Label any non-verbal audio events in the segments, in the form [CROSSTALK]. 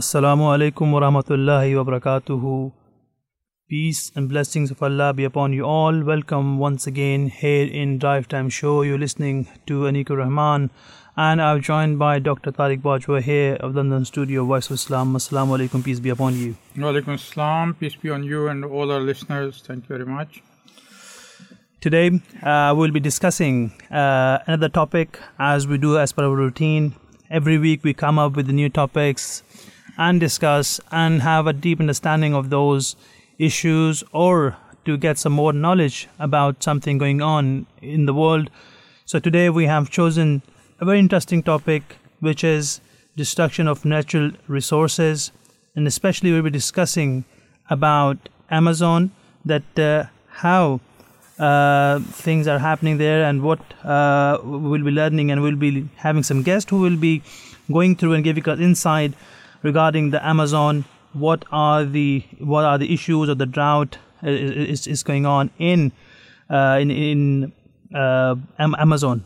Assalamu alaikum wa rahmatullahi wa barakatuhu. Peace and blessings of Allah be upon you all. Welcome once again here in Drive Time Show. You're listening to Aneeq Ur Rehman and I'm joined by Dr. Tariq Bajwa here of London studio Voice of Islam. Assalamu alaikum, peace be upon you. Walaikum Assalam, peace be on you and all our listeners. Thank you very much. Today uh, we'll be discussing uh, another topic as we do as per our routine. Every week we come up with new topics and discuss and have a deep understanding of those issues or to get some more knowledge about something going on in the world. So today we have chosen a very interesting topic which is destruction of natural resources and especially we'll be discussing about Amazon that uh, how uh, things are happening there and what uh, we'll be learning and we'll be having some guests who will be going through and giving us insight regarding the Amazon. What are the what are the issues of the drought is, is going on in uh, in in uh, Amazon?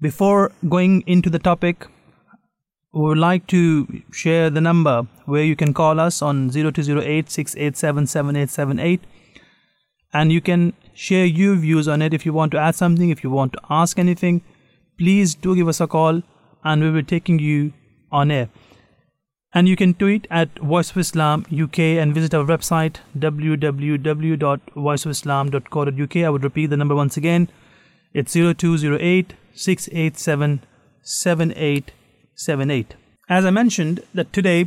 Before going into the topic, we would like to share the number where you can call us on 0208 687 7878 and you can share your views on it if you want to add something if you want to ask anything please do give us a call and we will be taking you on air and you can tweet at voice of islam uk and visit our website www.voiceofislam.co.uk i would repeat the number once again. It's 0208 687 7878 as i mentioned that today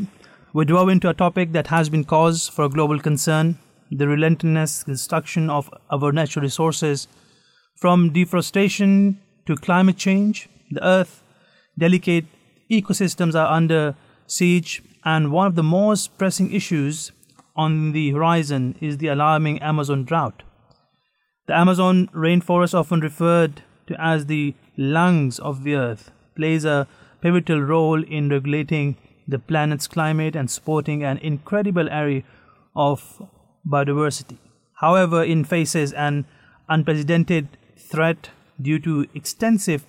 we delve into a topic that has been cause for global concern the relentless destruction of our natural resources, from deforestation to climate change, the earth, delicate ecosystems are under siege, and one of the most pressing issues on the horizon is the alarming Amazon drought. The Amazon rainforest, often referred to as the lungs of the Earth, plays a pivotal role in regulating the planet's climate and supporting an incredible array of biodiversity. However, it faces an unprecedented threat due to extensive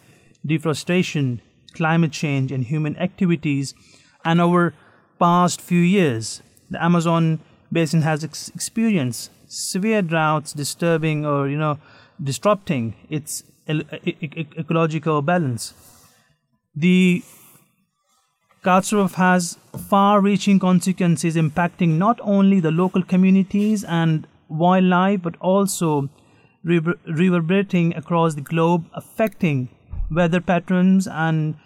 deforestation, climate change, and human activities. And over past few years, the Amazon basin has ex- experienced severe droughts, disturbing or you know disrupting its e- e- ecological balance. The catastrophe has far reaching consequences impacting not only the local communities and wildlife but also rever- reverberating across the globe, affecting weather patterns and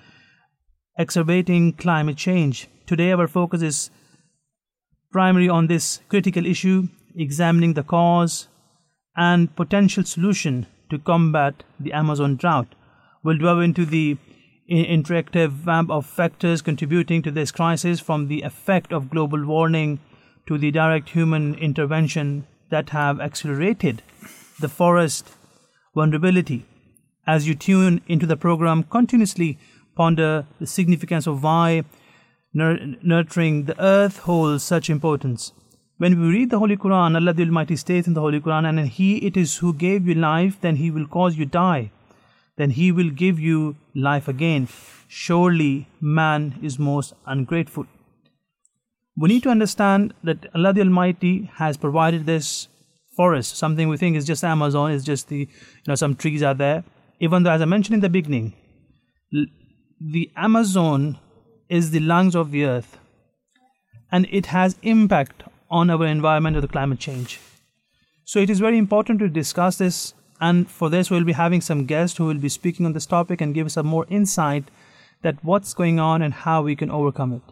exacerbating climate change. Today, our focus is primarily on this critical issue, examining the cause and potential solution to combat the Amazon drought. We'll delve into the interactive web of factors contributing to this crisis from the effect of global warming to the direct human intervention that have accelerated the forest vulnerability. As you tune into the program, continuously ponder the significance of why nur- nurturing the earth holds such importance. When we read the Holy Quran, Allah the Almighty states in the Holy Quran, and He it is who gave you life, then He will cause you die then he will give you life again. Surely man is most ungrateful. We need to understand that Allah the Almighty has provided this forest, something we think is just Amazon, is just the, you know, some trees are there. Even though, as I mentioned in the beginning, the Amazon is the lungs of the earth and it has impact on our environment or the climate change. So it is very important to discuss this and for this, we'll be having some guests who will be speaking on this topic and give us some more insight that what's going on and how we can overcome it.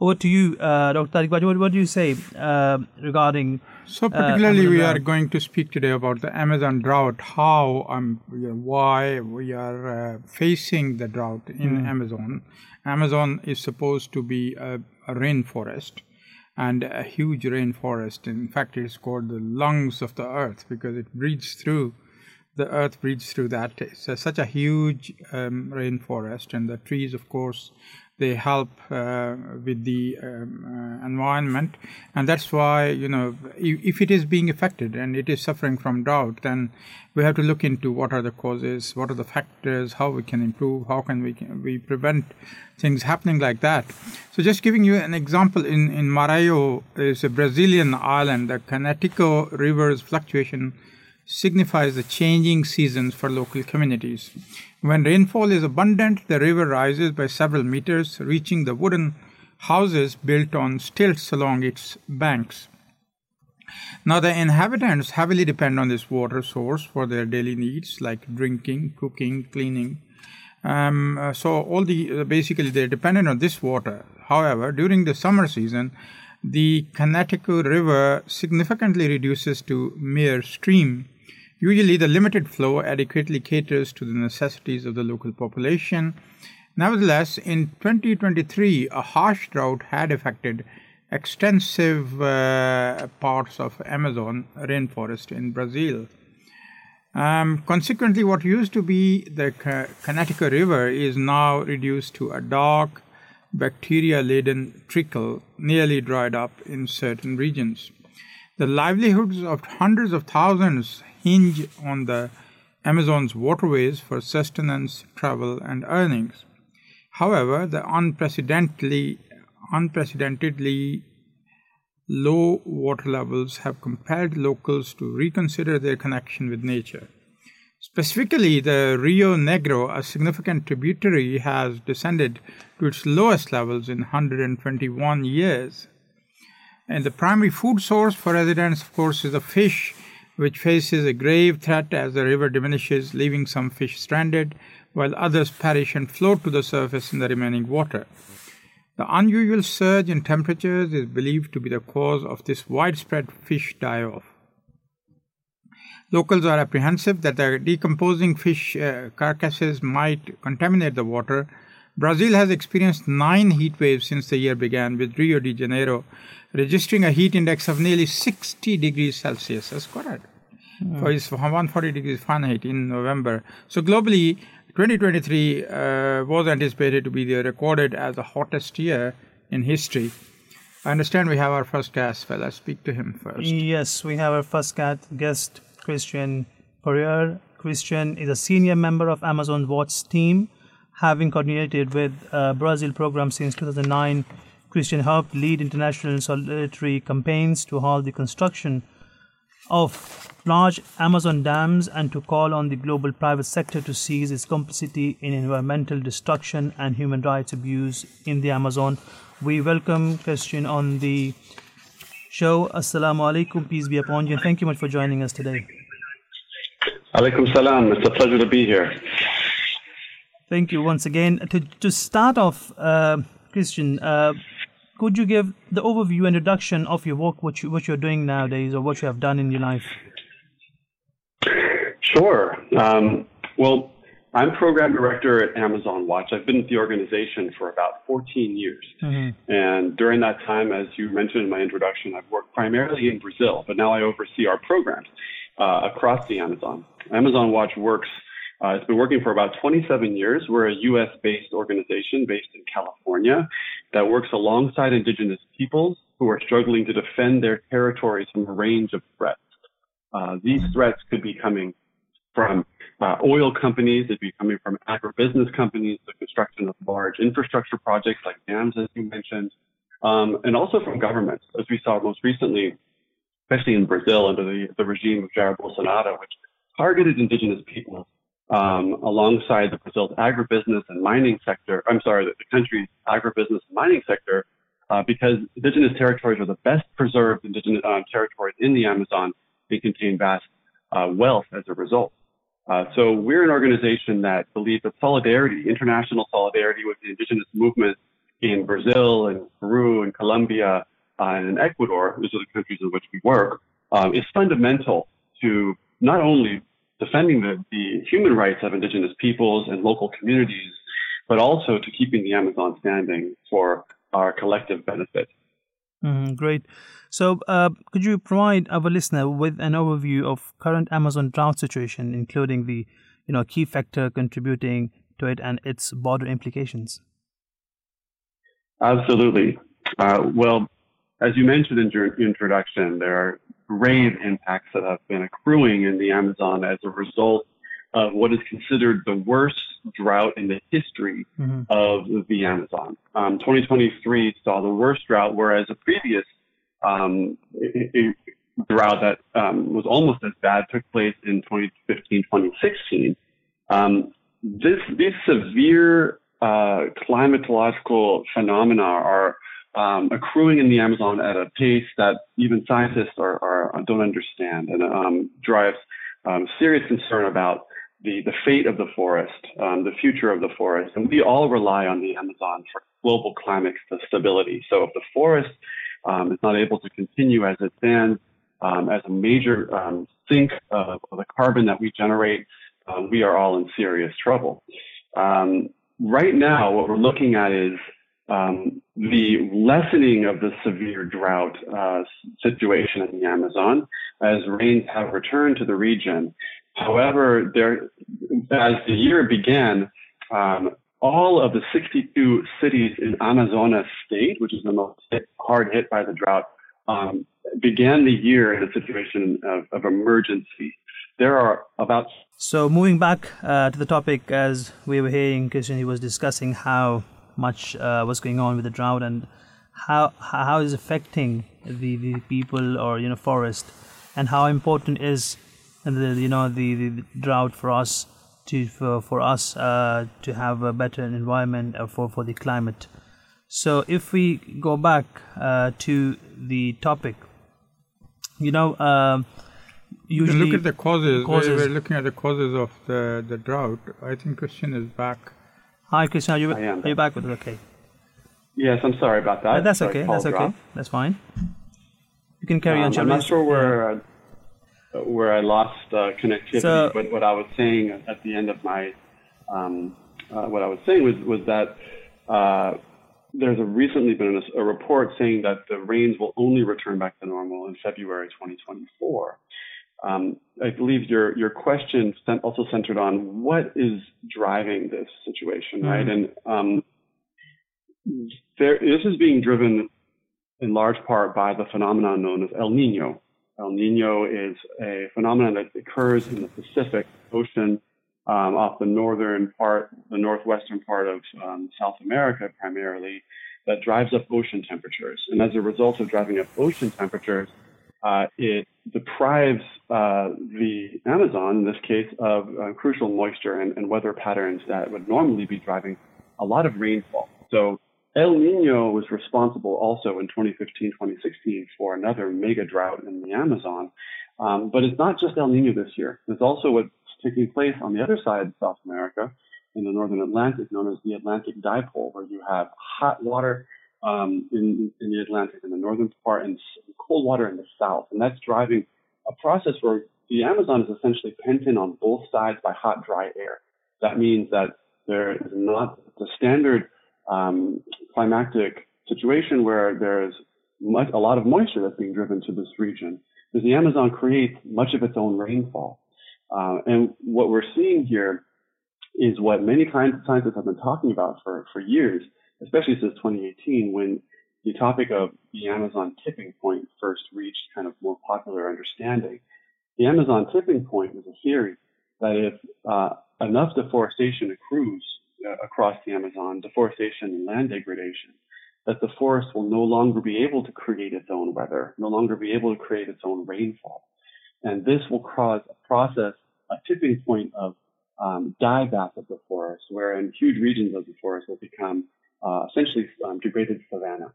Over to you, uh, Dr. Tariq. What, what do you say uh, regarding? So, particularly, uh, we are going to speak today about the Amazon drought. How, um, why we are uh, facing the drought in mm. Amazon. Amazon is supposed to be a, a rainforest and a huge rainforest. In fact, it's called the lungs of the earth because it breathes through the earth breathes through that. It's a, such a huge um, rainforest, and the trees, of course, they help uh, with the um, uh, environment. And that's why you know if, if, it is being affected and it is suffering from drought then we have to look into what are the causes what are the factors how we can improve how can we we prevent things happening like that. So just giving you an example in in Maranhão is a brazilian island the Canatico river's fluctuation signifies the changing seasons for local communities. When rainfall is abundant, the river rises by several meters, reaching the wooden houses built on stilts along its banks. Now, the inhabitants heavily depend on this water source for their daily needs like drinking, cooking, cleaning. Um, uh, so, all the uh, basically they're dependent on this water. However, during the summer season, the Canatico River significantly reduces to mere stream Usually, the limited flow adequately caters to the necessities of the local population. Nevertheless, in 2023, a harsh drought had affected extensive uh, parts of Amazon rainforest in Brazil. Um, consequently, what used to be the Canatico River is now reduced to a dark, bacteria laden trickle, nearly dried up in certain regions. The livelihoods of hundreds of thousands hinge on the Amazon's waterways for sustenance, travel, and earnings. However, the unprecedentedly, unprecedentedly low water levels have compelled locals to reconsider their connection with nature. Specifically, the Rio Negro, a significant tributary, has descended to its lowest levels in 121 years. And the primary food source for residents, of course, is the fish which faces a grave threat as the river diminishes, leaving some fish stranded, while others perish and float to the surface in the remaining water. The unusual surge in temperatures is believed to be the cause of this widespread fish die off. Locals are apprehensive that the decomposing fish uh, carcasses might contaminate the water. Brazil has experienced nine heat waves since the year began, with Rio de Janeiro registering a heat index of nearly 60 degrees Celsius. That's quite mm. for it's 140 degrees Fahrenheit in November. So globally, 2023 uh, was anticipated to be the recorded as the hottest year in history. I understand we have our first guest. Well, let's speak to him first. Yes, we have our first guest, Christian Poirier. Christian is a senior member of Amazon Watch team, having coordinated with uh, Brazil program since 2009 Christian helped lead international solidarity campaigns to halt the construction of large Amazon dams and to call on the global private sector to cease its complicity in environmental destruction and human rights abuse in the Amazon. We welcome Christian on the show. Assalamu alaikum, peace be upon you, thank you much for joining us today. Alaikum salam, it's a pleasure to be here. Thank you once again. To, to start off, uh, Christian, uh, could you give the overview and introduction of your work, what you what you're doing nowadays, or what you have done in your life? Sure. Um, well, I'm program director at Amazon Watch. I've been with the organization for about 14 years. Mm-hmm. And during that time, as you mentioned in my introduction, I've worked primarily in Brazil, but now I oversee our programs uh, across the Amazon. Amazon Watch works uh, it's been working for about 27 years. We're a U.S. based organization based in California that works alongside indigenous peoples who are struggling to defend their territories from a range of threats. Uh, these threats could be coming from uh, oil companies, it'd be coming from agribusiness companies, the construction of large infrastructure projects like dams, as you mentioned, um, and also from governments, as we saw most recently, especially in Brazil under the, the regime of Jair Bolsonaro, which targeted indigenous peoples um, alongside the Brazil's agribusiness and mining sector. I'm sorry, the, country's agribusiness and mining sector, uh, because indigenous territories are the best preserved indigenous um, territories in the Amazon. They contain vast uh, wealth as a result. Uh, so we're an organization that believes that solidarity, international solidarity with the indigenous movement in Brazil and Peru and Colombia uh, and in Ecuador, those are the countries in which we work, um, is fundamental to not only defending the, the human rights of indigenous peoples and local communities, but also to keeping the Amazon standing for our collective benefit. Mm, great. So, uh, could you provide our listener with an overview of current Amazon drought situation, including the, you know, key factor contributing to it and its broader implications? Absolutely. Uh, well, as you mentioned in your introduction, there are grave impacts that have been accruing in the Amazon as a result of what is considered the worst drought in the history mm-hmm. of the Amazon. Um, 2023 saw the worst drought, whereas a previous um, drought that um, was almost as bad took place in 2015, 2016. Um, this, these severe uh, climatological phenomena are um, accruing in the Amazon at a pace that even scientists are, are don't understand, and um, drives um, serious concern about the, the fate of the forest, um, the future of the forest. And we all rely on the Amazon for global climate stability. So if the forest um, is not able to continue as it stands, um, as a major sink of, of, the carbon that we generate, uh, we are all in serious trouble. Right now, what we're looking at is um, the lessening of the severe drought uh, situation in the Amazon as rains have returned to the region. However, there, as the year began, um, all of the 62 cities in Amazonas state, which is the most hit, hard hit by the drought, um, began the year in a situation of, of emergency. There are about. So, moving back uh, to the topic, as we were hearing, Christian, he was discussing how much uh, was going on with the drought and how how is affecting the, the people or you know forest, and how important is the you know the, the drought for us to for, for us uh, to have a better environment uh, for for the climate. So if we go back uh, to the topic, you know, um, usually look at the causes. causes. We're looking at the causes of the the drought. I think Christian is back. Hi, Christian. Are you, are you back with us? Okay. Yes, I'm sorry about that. that's sorry, okay. That's okay. That's fine. You can carry um, on. I'm not sure where. Uh, where I lost uh, connectivity. So, but what I was saying at the end of my, um, uh, what I was saying was was that uh, there's a recently been a, report saying that the rains will only return back to normal in February 2024. Um, I believe your your question also centered on what is driving this situation, mm-hmm. right? And um, there, this is being driven in large part by the phenomenon known as El Nino. El Nino is a phenomenon that occurs in the Pacific Ocean um, off the northern part, the northwestern part of um, South America primarily, that drives up ocean temperatures. And as a result of driving up ocean temperatures, uh, it deprives uh, the Amazon, in this case, of uh, crucial moisture and, and, weather patterns that would normally be driving a lot of rainfall. So El Nino was responsible also in 2015, 2016 for another mega drought in the Amazon. Um, but it's not just El Nino this year. There's also what's taking place on the other side of South America in the northern Atlantic, known as the Atlantic Dipole, where you have hot water um, in, in the Atlantic in the northern part and cold water in the south. And that's driving a process where the Amazon is essentially pent in on both sides by hot, dry air. That means that there is not the standard um, climactic situation where there's much, a lot of moisture that's being driven to this region, because the Amazon creates much of its own rainfall. Uh, and what we're seeing here is what many scientists have been talking about for, for years, especially since 2018, when the topic of the Amazon tipping point first reached kind of more popular understanding. The Amazon tipping point was a theory that if uh, enough deforestation accrues uh, across the Amazon, deforestation and land degradation, that the forest will no longer be able to create its own weather, no longer be able to create its own rainfall. And this will cause a process, a tipping point of um, dieback of the forest, wherein huge regions of the forest will become uh, essentially um, degraded savanna.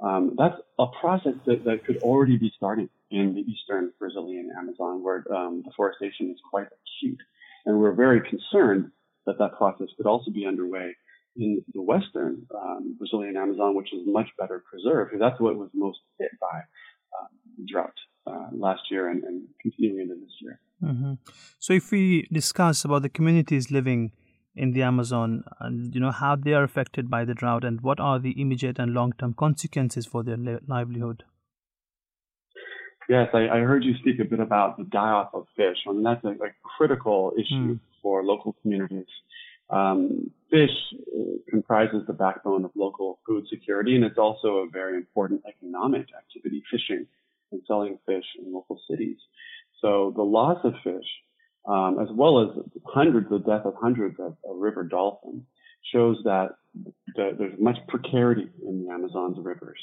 Um, that's a process that, that, could already be starting in the eastern Brazilian Amazon, where um, deforestation is quite acute. And we're very concerned that that process could also be underway in the western um, Brazilian Amazon, which is much better preserved, that's what was most hit by um, drought uh, last year and, and, continuing into this year. Mm-hmm. So, if we discuss about the communities living in the Amazon, and you know how they are affected by the drought, and what are the immediate and long-term consequences for their livelihood. Yes, I, I, heard you speak a bit about the die-off of fish. I mean, that's a, a critical issue mm. for local communities. Um, fish uh, comprises the backbone of local food security, and it's also a very important economic activity, fishing and selling fish in local cities. So the loss of fish, um, as well as hundreds, the death of hundreds of, of river dolphins, shows that the, there's much precarity in the Amazon's rivers.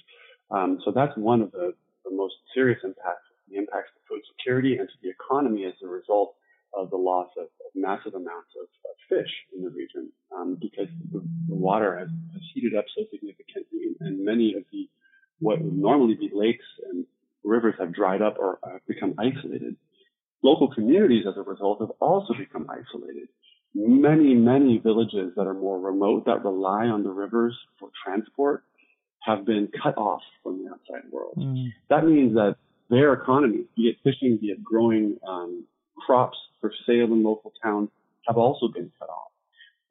Um, so that's one of the, the most serious impacts, the impacts to food security and to the economy as a result of the loss of, of massive amounts of, of, fish in the region um, because the, the water has, has, heated up so significantly and, and many of the what would normally be lakes and rivers have dried up or have become isolated. Local communities as a result have also become isolated. Many, many villages that are more remote that rely on the rivers for transport have been cut off from the outside world. Mm. That means that their economies, be it fishing, be it growing um, crops for sale in local towns, have also been cut off.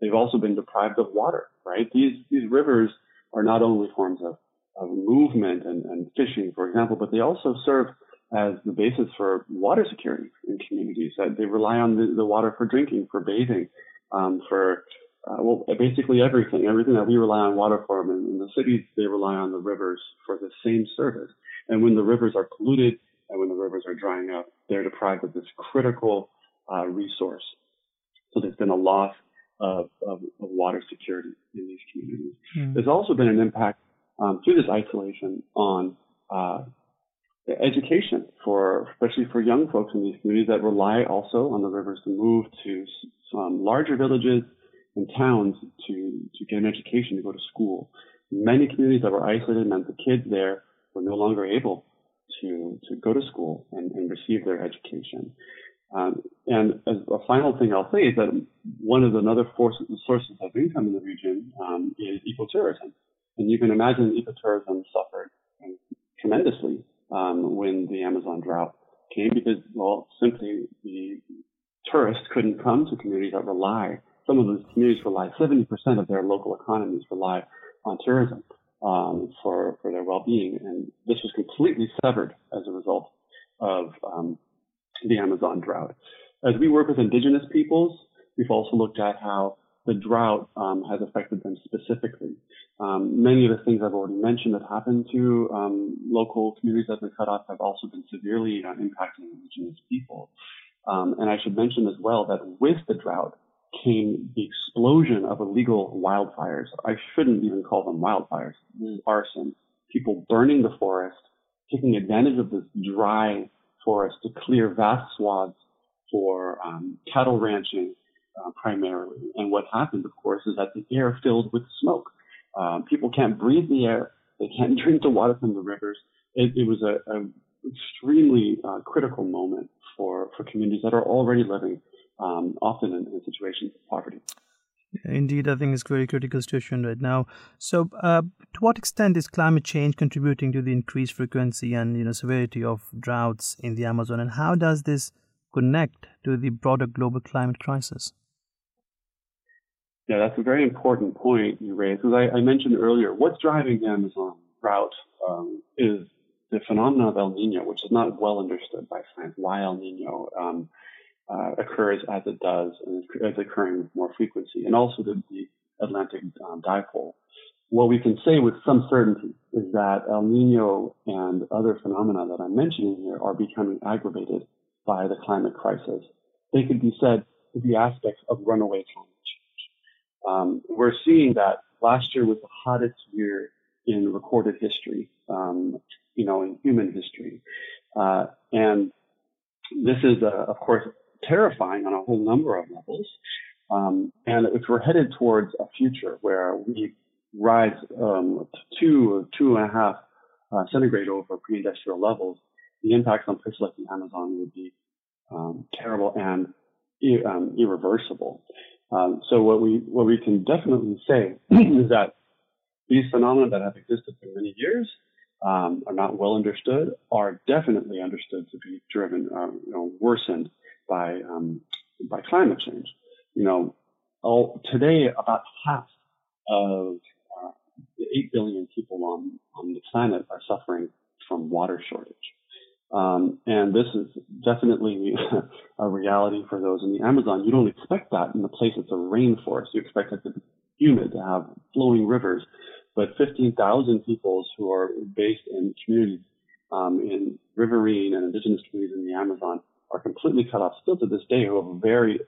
They've also been deprived of water, right? These, these rivers are not only forms of, of movement and, and fishing, for example, but they also serve as the basis for water security in communities. That they rely on the, the, water for drinking, for bathing, um, for uh, well, basically everything. Everything that we rely on water for. In, in the cities, they rely on the rivers for the same service. And when the rivers are polluted and when the rivers are drying up, they're deprived of this critical uh, resource. So there's been a loss of, of, of water security in these communities. Mm. There's also been an impact um, through this isolation on uh, education for, especially for young folks in these communities that rely also on the rivers to move to some larger villages and towns to, to get an education, to go to school. Many communities that were isolated meant the kids there were no longer able to, to go to school and, and receive their education. Um, and as a final thing I'll say is that one of the other forces, sources of income in the region um, is ecotourism. And you can imagine ecotourism suffered tremendously um, when the Amazon drought came because, well, simply the tourists couldn't come to communities that rely. Some of those communities rely, 70% of their local economies rely on tourism um, for, for their well-being. And this was completely severed as a result of um, the Amazon drought. As we work with indigenous peoples, we've also looked at how the drought um, has affected them specifically. Um, many of the things I've already mentioned that happened to um, local communities that have been cut off have also been severely uh, impacting indigenous people. Um, and I should mention as well that with the drought came the explosion of illegal wildfires. I shouldn't even call them wildfires. This is arson. People burning the forest, taking advantage of this dry forest to clear vast swaths for um, cattle ranching uh, primarily. And what happened, of course, is that the air filled with smoke. Um, people can't breathe the air. They can't [LAUGHS] drink the water from the rivers. It, it was a, a extremely uh, critical moment for, for communities that are already living um, often in, in, situations of poverty. Indeed, I think it's a very critical situation right now. So, uh, to what extent is climate change contributing to the increased frequency and you know severity of droughts in the Amazon, and how does this connect to the broader global climate crisis? Yeah, that's a very important point you raised. Because I, I mentioned earlier, what's driving the Amazon drought um, is the phenomenon of El Nino, which is not well understood by science. Why El Nino um, uh, occurs as it does and is occurring with more frequency, and also the, the Atlantic um, dipole. What we can say with some certainty is that El Nino and other phenomena that I'm mentioning here are becoming aggravated by the climate crisis. They could be said to be aspects of runaway climate um, we're seeing that last year was the hottest year in recorded history, um, you know, in human history. Uh, and this is, uh, of course, terrifying on a whole number of levels. Um, and if we're headed towards a future where we rise um, two, two and a half uh, centigrade over pre-industrial levels, the impacts on places like the Amazon would be um, terrible and um, irreversible. Um, so what we what we can definitely say [CLEARS THROAT] is that these phenomena that have existed for many years um, are not well understood, are definitely understood to be driven, uh, you know, worsened by um, by climate change. You know, all, today about half of uh, the eight billion people on on the planet are suffering from water shortage. Um, and this is definitely [LAUGHS] a reality for those in the Amazon. You don't expect that in a place that's a rainforest. You expect it to be humid, to have flowing rivers. But 15,000 peoples who are based in communities um, in riverine and indigenous communities in the Amazon are completely cut off still to this day who have very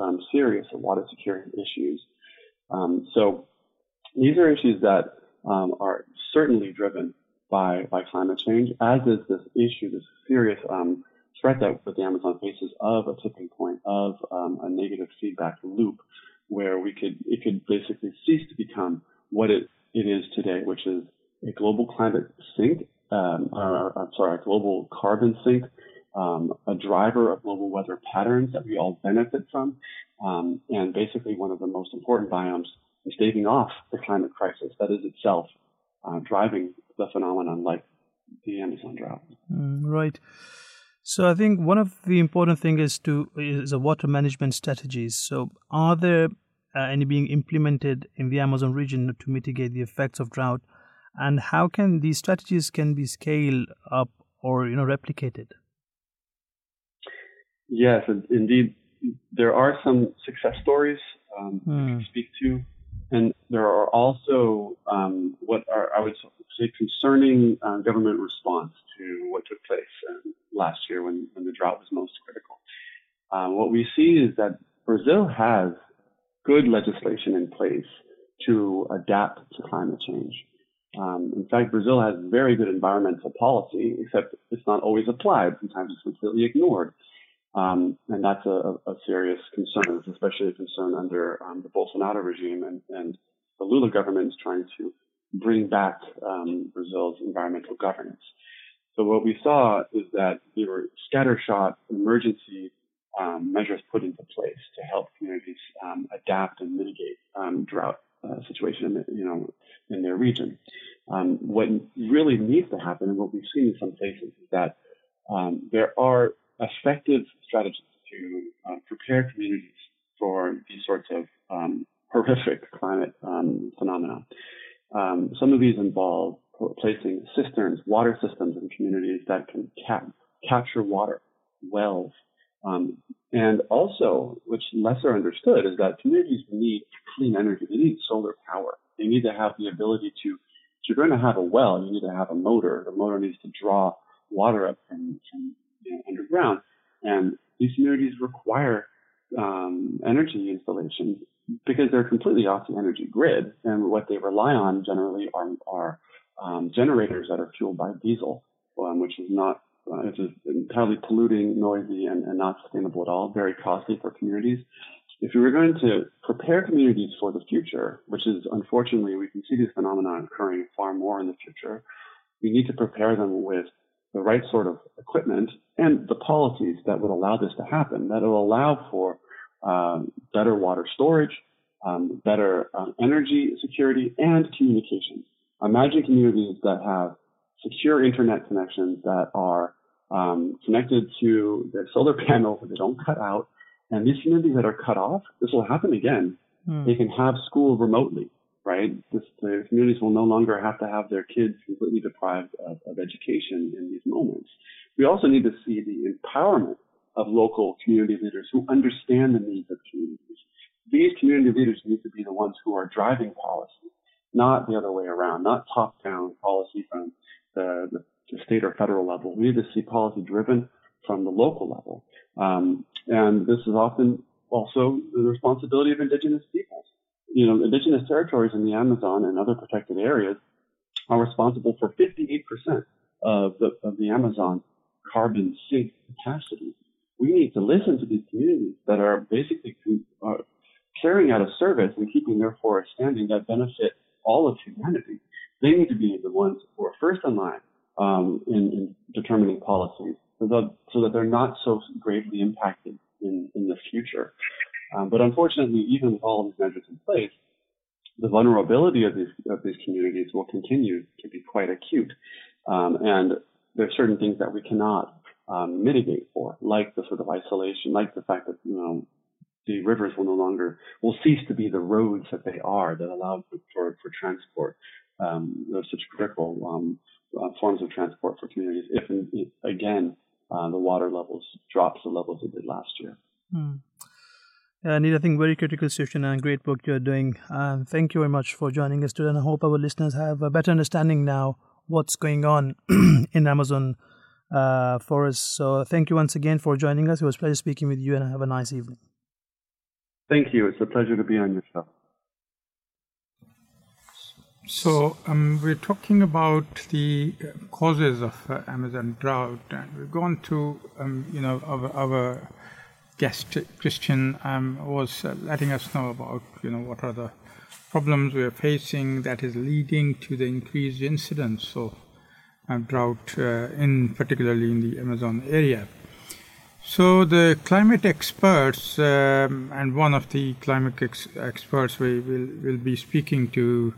um, serious water security issues. Um, so these are issues that um, are certainly driven by, by climate change, as is this issue, this serious um, threat that, the Amazon faces of a tipping point, of um, a negative feedback loop, where we could it could basically cease to become what it, it is today, which is a global climate sink, um, or, or, sorry, a global carbon sink, um, a driver of global weather patterns that we all benefit from, um, and basically one of the most important biomes in staving off the climate crisis that is itself uh, driving the phenomenon like the Amazon drought. Mm, right. So I think one of the important thing is to is a water management strategies. So are there uh, any being implemented in the Amazon region to mitigate the effects of drought, and how can these strategies can be scaled up or you know replicated? Yes, indeed, there are some success stories um, mm. to speak to, and there are also um, what are I would say concerning uh, government response to what took place uh, last year when, when the drought was most critical. Um, what we see is that Brazil has good legislation in place to adapt to climate change. Um, in fact, Brazil has very good environmental policy, except it's not always applied. Sometimes it's completely ignored. Um, and that's a, a, serious concern. Especially a concern under um, the Bolsonaro regime and, and, the Lula government is trying to bring back um, Brazil's environmental governance. So what we saw is that there were scattershot emergency um, measures put into place to help communities um, adapt and mitigate um, drought uh, situation, you know, in their region. what really needs to happen, and what we've seen in some places, is that there are effective strategies to uh, prepare communities for these sorts of um, horrific climate um, phenomena. Um, some of these involve placing cisterns, water systems in communities that can cap- capture water, wells, um, and also, which lesser understood, is that communities need clean energy. They need solar power. They need to have the ability to. If you're going to have a well, you need to have a motor. The motor needs to draw water up from, from underground. And these communities require um, energy installations because they're completely off the energy grid. And what they rely on generally are, are um, generators that are fueled by diesel, um, which is not uh, it's entirely polluting, noisy, and, and, not sustainable at all. Very costly for communities. If we were going to prepare communities for the future, which is unfortunately we can see this phenomenon occurring far more in the future, we need to prepare them with the right sort of equipment and the policies that would allow this to happen, that will allow for um, better water storage, um, better um, energy security, and communication. Imagine communities that have secure internet connections that are um, connected to their solar [LAUGHS] panels that they don't cut out. And these communities that are cut off, this will happen again. Mm. They can have school remotely right? This, the communities will no longer have to have their kids completely deprived of, of education in these moments. We also need to see the empowerment of local community leaders who understand the needs of communities. These community leaders need to be the ones who are driving policy, not the other way around, not top-down policy from the, the, the state or federal level. We need to see policy driven from the local level. Um, and this is often also the responsibility of indigenous peoples you know, indigenous territories in the Amazon and other protected areas are responsible for 58% of the, of the Amazon carbon sink capacity. We need to listen to these communities that are basically uh, carrying out a service and keeping their forests standing that benefit all of humanity. They need to be the ones who are first in line um, in, in, determining policies so that, so that they're not so gravely impacted in, in the future. Um, but unfortunately, even with all these measures in place, the vulnerability of these of these communities will continue to be quite acute. Um, and there are certain things that we cannot um, mitigate for, like the sort of isolation, like the fact that you know the rivers will no longer will cease to be the roads that they are that allow for for, transport um, such critical um, uh, forms of transport for communities if, if again, uh, the water levels drops the levels it did last year. Hmm. Uh, Need, I think very critical situation and great work you're doing. Uh, thank you very much for joining us today, and I hope our listeners have a better understanding now what's going on [CLEARS THROAT] in Amazon uh, forest. So thank you once again for joining us. It was a pleasure speaking with you, and have a nice evening. Thank you. It's a pleasure to be on your show. So um, we're talking about the causes of uh, Amazon drought, and we've gone through, um, you know, our, our guest Christian um, was uh, letting us know about, you know, what are the problems we are facing that is leading to the increased incidence of uh, drought, uh, in particularly in the Amazon area. So the climate experts, um, and one of the climate ex- experts we will will be speaking to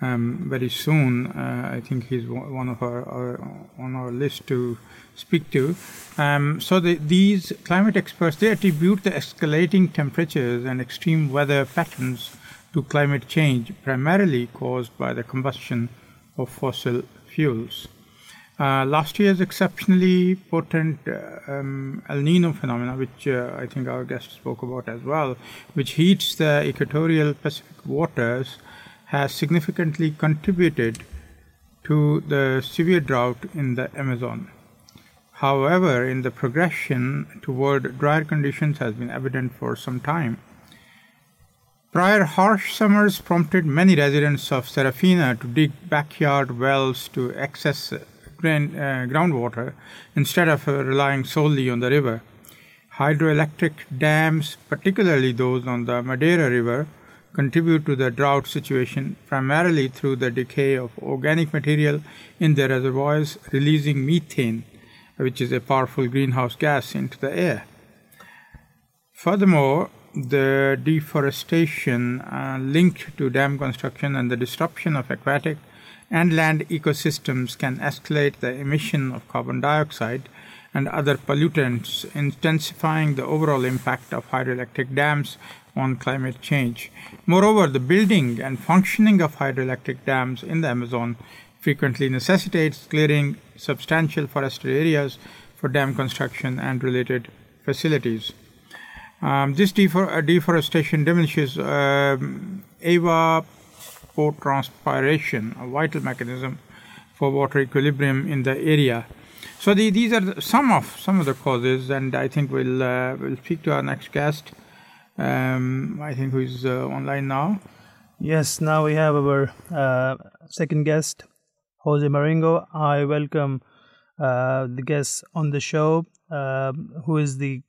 um, very soon. Uh, I think he's one of our, our, on our list to speak to. Um, so the, these climate experts they attribute the escalating temperatures and extreme weather patterns to climate change, primarily caused by the combustion of fossil fuels. Uh, last year's exceptionally potent uh, um, El Nino phenomena, which uh, I think our guest spoke about as well, which heats the equatorial Pacific waters, has significantly contributed to the severe drought in the Amazon. However, in the progression toward drier conditions has been evident for some time. Prior harsh summers prompted many residents of Serafina to dig backyard wells to access grain, uh, groundwater instead of uh, relying solely on the river. Hydroelectric dams, particularly those on the Madeira River, contribute to the drought situation primarily through the decay of organic material in the reservoirs, releasing methane, which is a powerful greenhouse gas, into the air. Furthermore, the deforestation uh, linked to dam construction and the disruption of aquatic and land ecosystems can escalate the emission of carbon dioxide and other pollutants, intensifying the overall impact of hydroelectric dams on climate change. Moreover, the building and functioning of hydroelectric dams in the Amazon frequently necessitates clearing substantial forested areas for dam construction and related facilities. Um, this defor- uh, deforestation diminishes um, evapotranspiration, a vital mechanism for water equilibrium in the area. So the, these are some of some of the causes, and I think we'll uh, we'll speak to our next guest. Um, I think who is uh, online now. Yes, now we have our uh, second guest, Jose Marengo. I welcome uh, the guest on the show, who is the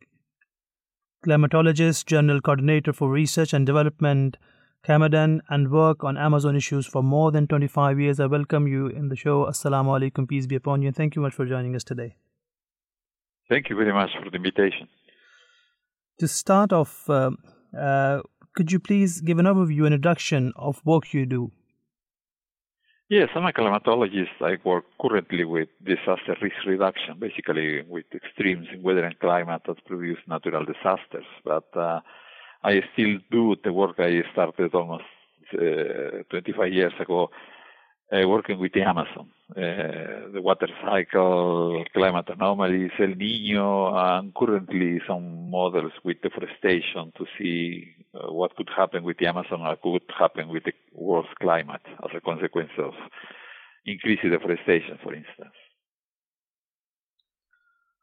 climatologist, general coordinator for research and development, CEMADEN, and work on Amazon issues for more than 25 years. I welcome you in the show. Assalamu alaikum, peace be upon you, and thank you much for joining us today. Thank you very much for the invitation. To start off, uh, uh, could you please give an overview and introduction of work you do? Yes, I'm a climatologist. I work currently with disaster risk reduction, basically with extremes in weather and climate that produce natural disasters. But uh, I still do the work I started almost uh, 25 years ago, uh, working with the Amazon, uh, the water cycle, climate anomalies, El Nino, and currently some models with deforestation to see uh, what could happen with the Amazon or could happen with the world's climate as a consequence of increased deforestation, for instance.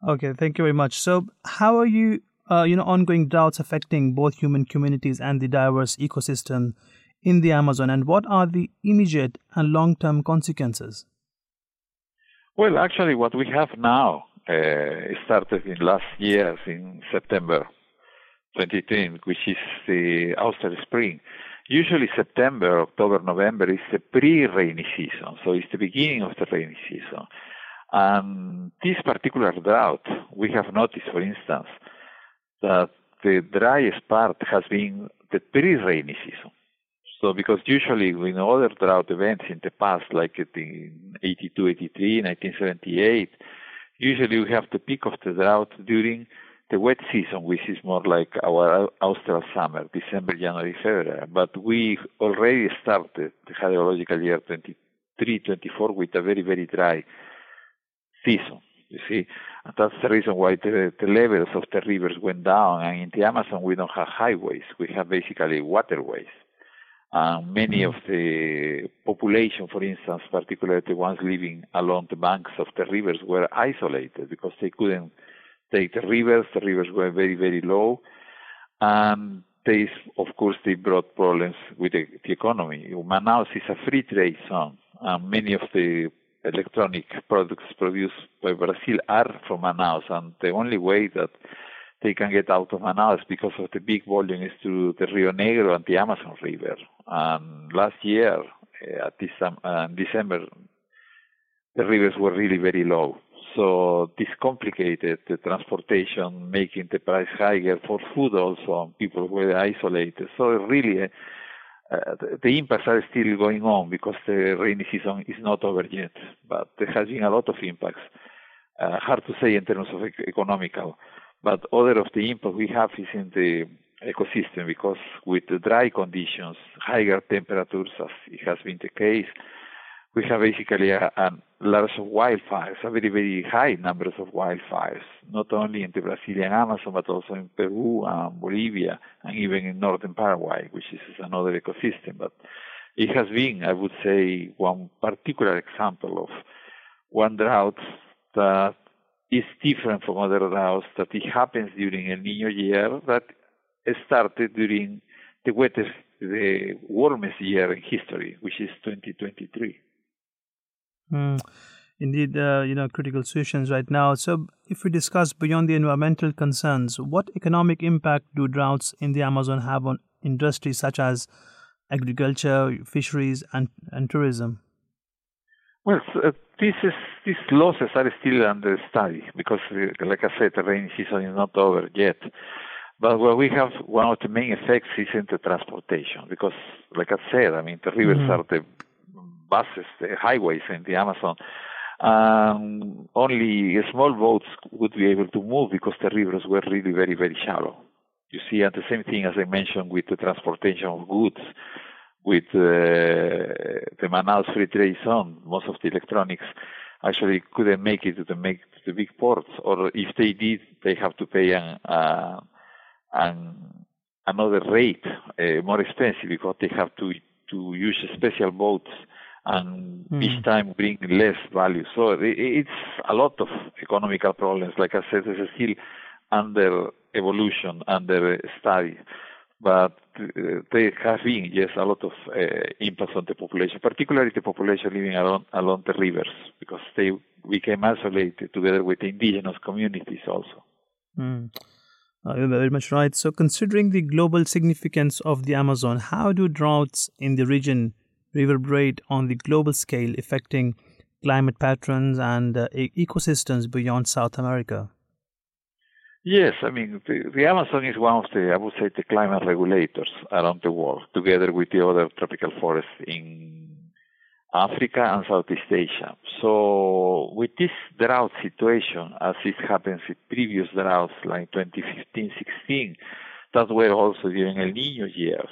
Okay, thank you very much. So, how are you, uh, you know, ongoing droughts affecting both human communities and the diverse ecosystem in the Amazon, and what are the immediate and long-term consequences? Well, actually, what we have now uh, started in last year in September 2010, which is the Austral spring. Usually September, October, November is the pre-rainy season, so it's the beginning of the rainy season. And this particular drought, we have noticed, for instance, that the driest part has been the pre-rainy season. So because usually in other drought events in the past, like in 82, 83, 1978, usually we have the peak of the drought during the wet season, which is more like our austral summer, December, January, February. But we already started the hydrological year 23, 24 with a very, very dry season. You see, and that's the reason why the, the levels of the rivers went down. And in the Amazon, we don't have highways; we have basically waterways. And many of the population, for instance, particularly the ones living along the banks of the rivers, were isolated because they couldn't take the rivers. The rivers were very, very low, and they, of course, they brought problems with the, the economy. Manaus is a free trade zone, and many of the electronic products produced by Brazil are from Manaus, and the only way that they can get out of Manaus because of the big volume is through the Rio Negro and the Amazon River. And last year, uh, at this, um, uh, December, the rivers were really very low. So this complicated the transportation, making the price higher for food also, and people were isolated. So really, uh, uh, the impacts are still going on because the rainy season is not over yet. But there has been a lot of impacts. Uh, hard to say in terms of economical, but other of the impact we have is in the ecosystem because with the dry conditions, higher temperatures, as it has been the case, we have basically a, a large wildfires, a very, very high numbers of wildfires, not only in the Brazilian Amazon, but also in Peru and Bolivia, and even in northern Paraguay, which is another ecosystem. But it has been, I would say, one particular example of one drought that is different from other droughts, that it happens during a El Nino year, that started during the wettest, the warmest year in history, which is 2023. Mm, indeed, uh, you know, critical situations right now. So, if we discuss beyond the environmental concerns, what economic impact do droughts in the Amazon have on industries such as agriculture, fisheries, and, and tourism? Well, uh, this is, these losses are still under study because, like I said, the rainy season is not over yet. But what we have, one of the main effects is in the transportation because, like I said, I mean, the rivers mm-hmm. are the buses, the highways in the Amazon, um, only small boats would be able to move because the rivers were really very, very shallow. You see, and the same thing as I mentioned with the transportation of goods, with uh, the Manaus Free Trade Zone, most of the electronics actually couldn't make it to the, make to the big ports, or if they did, they have to pay an, uh, an another rate, uh, more expensive, because they have to to use special boats and mm. each time bring less value. So it's a lot of economical problems. Like I said, it's still under evolution, under study. But uh, there have been, yes, a lot of uh, impacts on the population, particularly the population living along, along the rivers, because they became isolated together with the indigenous communities also. Mm. Uh, you're very much right. So, considering the global significance of the Amazon, how do droughts in the region reverberate on the global scale, affecting climate patterns and uh, ecosystems beyond South America? Yes, I mean, the, the, Amazon is one of the, I would say, the climate regulators around the world, together with the other tropical forests in Africa and Southeast Asia. So, with this drought situation, as it happens in previous droughts like 2015 16, that were also during El Nino years,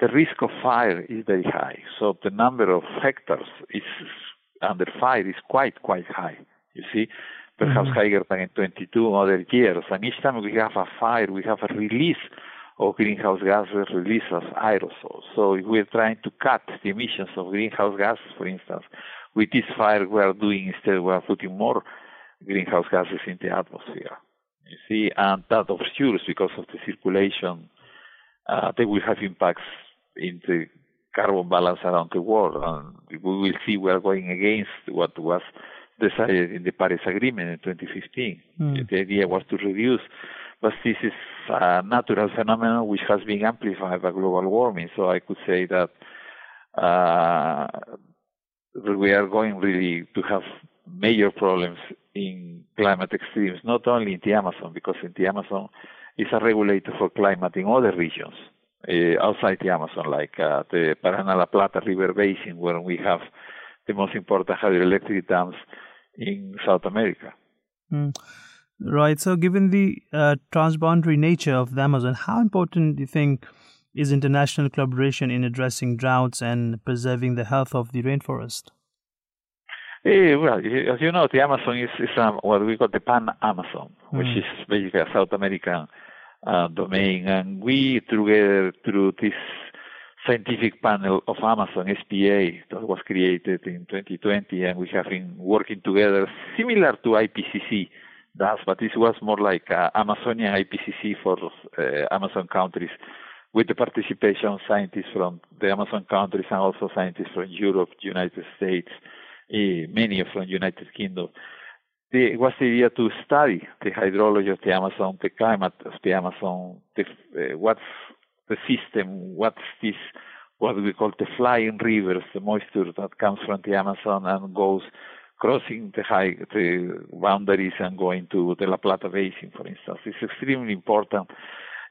the risk of fire is very high. So the number of hectares is under fire is quite, quite high. You see, perhaps mm-hmm. higher than in 22 other years. And each time we have a fire, we have a release of greenhouse gases released as aerosols. So if we're trying to cut the emissions of greenhouse gases, for instance, with this fire we are doing instead we are putting more greenhouse gases in the atmosphere. You see, and that obscures because of the circulation. Uh, they will have impacts in the carbon balance around the world. And we will see we are going against what was decided in the Paris Agreement in 2015. Mm. The idea was to reduce, but this is a natural phenomenon which has been amplified by global warming. So I could say that uh, we are going really to have major problems in climate extremes, not only in the Amazon, because in the Amazon is a regulator for climate in other regions uh, outside the Amazon, like uh, the Paraná La Plata River Basin, where we have the most important hydroelectric dams in South America. Mm. Right. So, given the uh, transboundary nature of the Amazon, how important do you think is international collaboration in addressing droughts and preserving the health of the rainforest? Eh, well, as you know, the Amazon is, is um, what we call the Pan Amazon, mm. which is basically a South American uh, domain, and we together through this scientific panel of Amazon SPA that was created in 2020, and we have been working together, similar to IPCC does, but this was more like uh, Amazonian IPCC for uh, Amazon countries, with the participation of scientists from the Amazon countries and also scientists from Europe, United States, uh, many from United Kingdom. The, was the idea to study the hydrology of the Amazon, the climate of the Amazon, the, uh, what's the system, what's this, what we call the flying rivers, the moisture that comes from the Amazon and goes crossing the high the boundaries and going to the La Plata Basin, for instance. It's extremely important.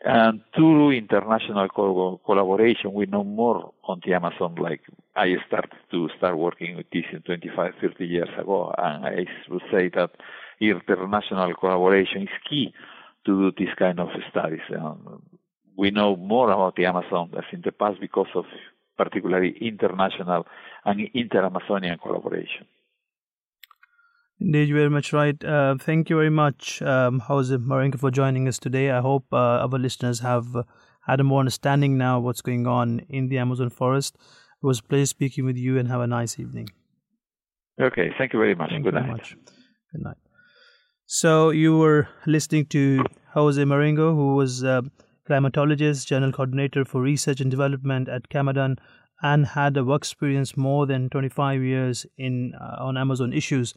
And through international co- collaboration, we know more on the Amazon. Like I started to start working with this in 25, 30 years ago, and I would say that international collaboration is key to do this kind of studies. Um, we know more about the Amazon than in the past because of particularly international and inter-Amazonian collaboration. Indeed, you're very much right. Uh, thank you very much, um, Jose Marengo, for joining us today. I hope uh, our listeners have uh, had a more understanding now of what's going on in the Amazon forest. It was a pleasure speaking with you and have a nice evening. Okay, thank you very much. Thank Good night. Much. Good night. So you were listening to Jose Marengo, who was a climatologist, general coordinator for research and development at CEMADEN, and had a work experience more than 25 years in uh, on Amazon issues.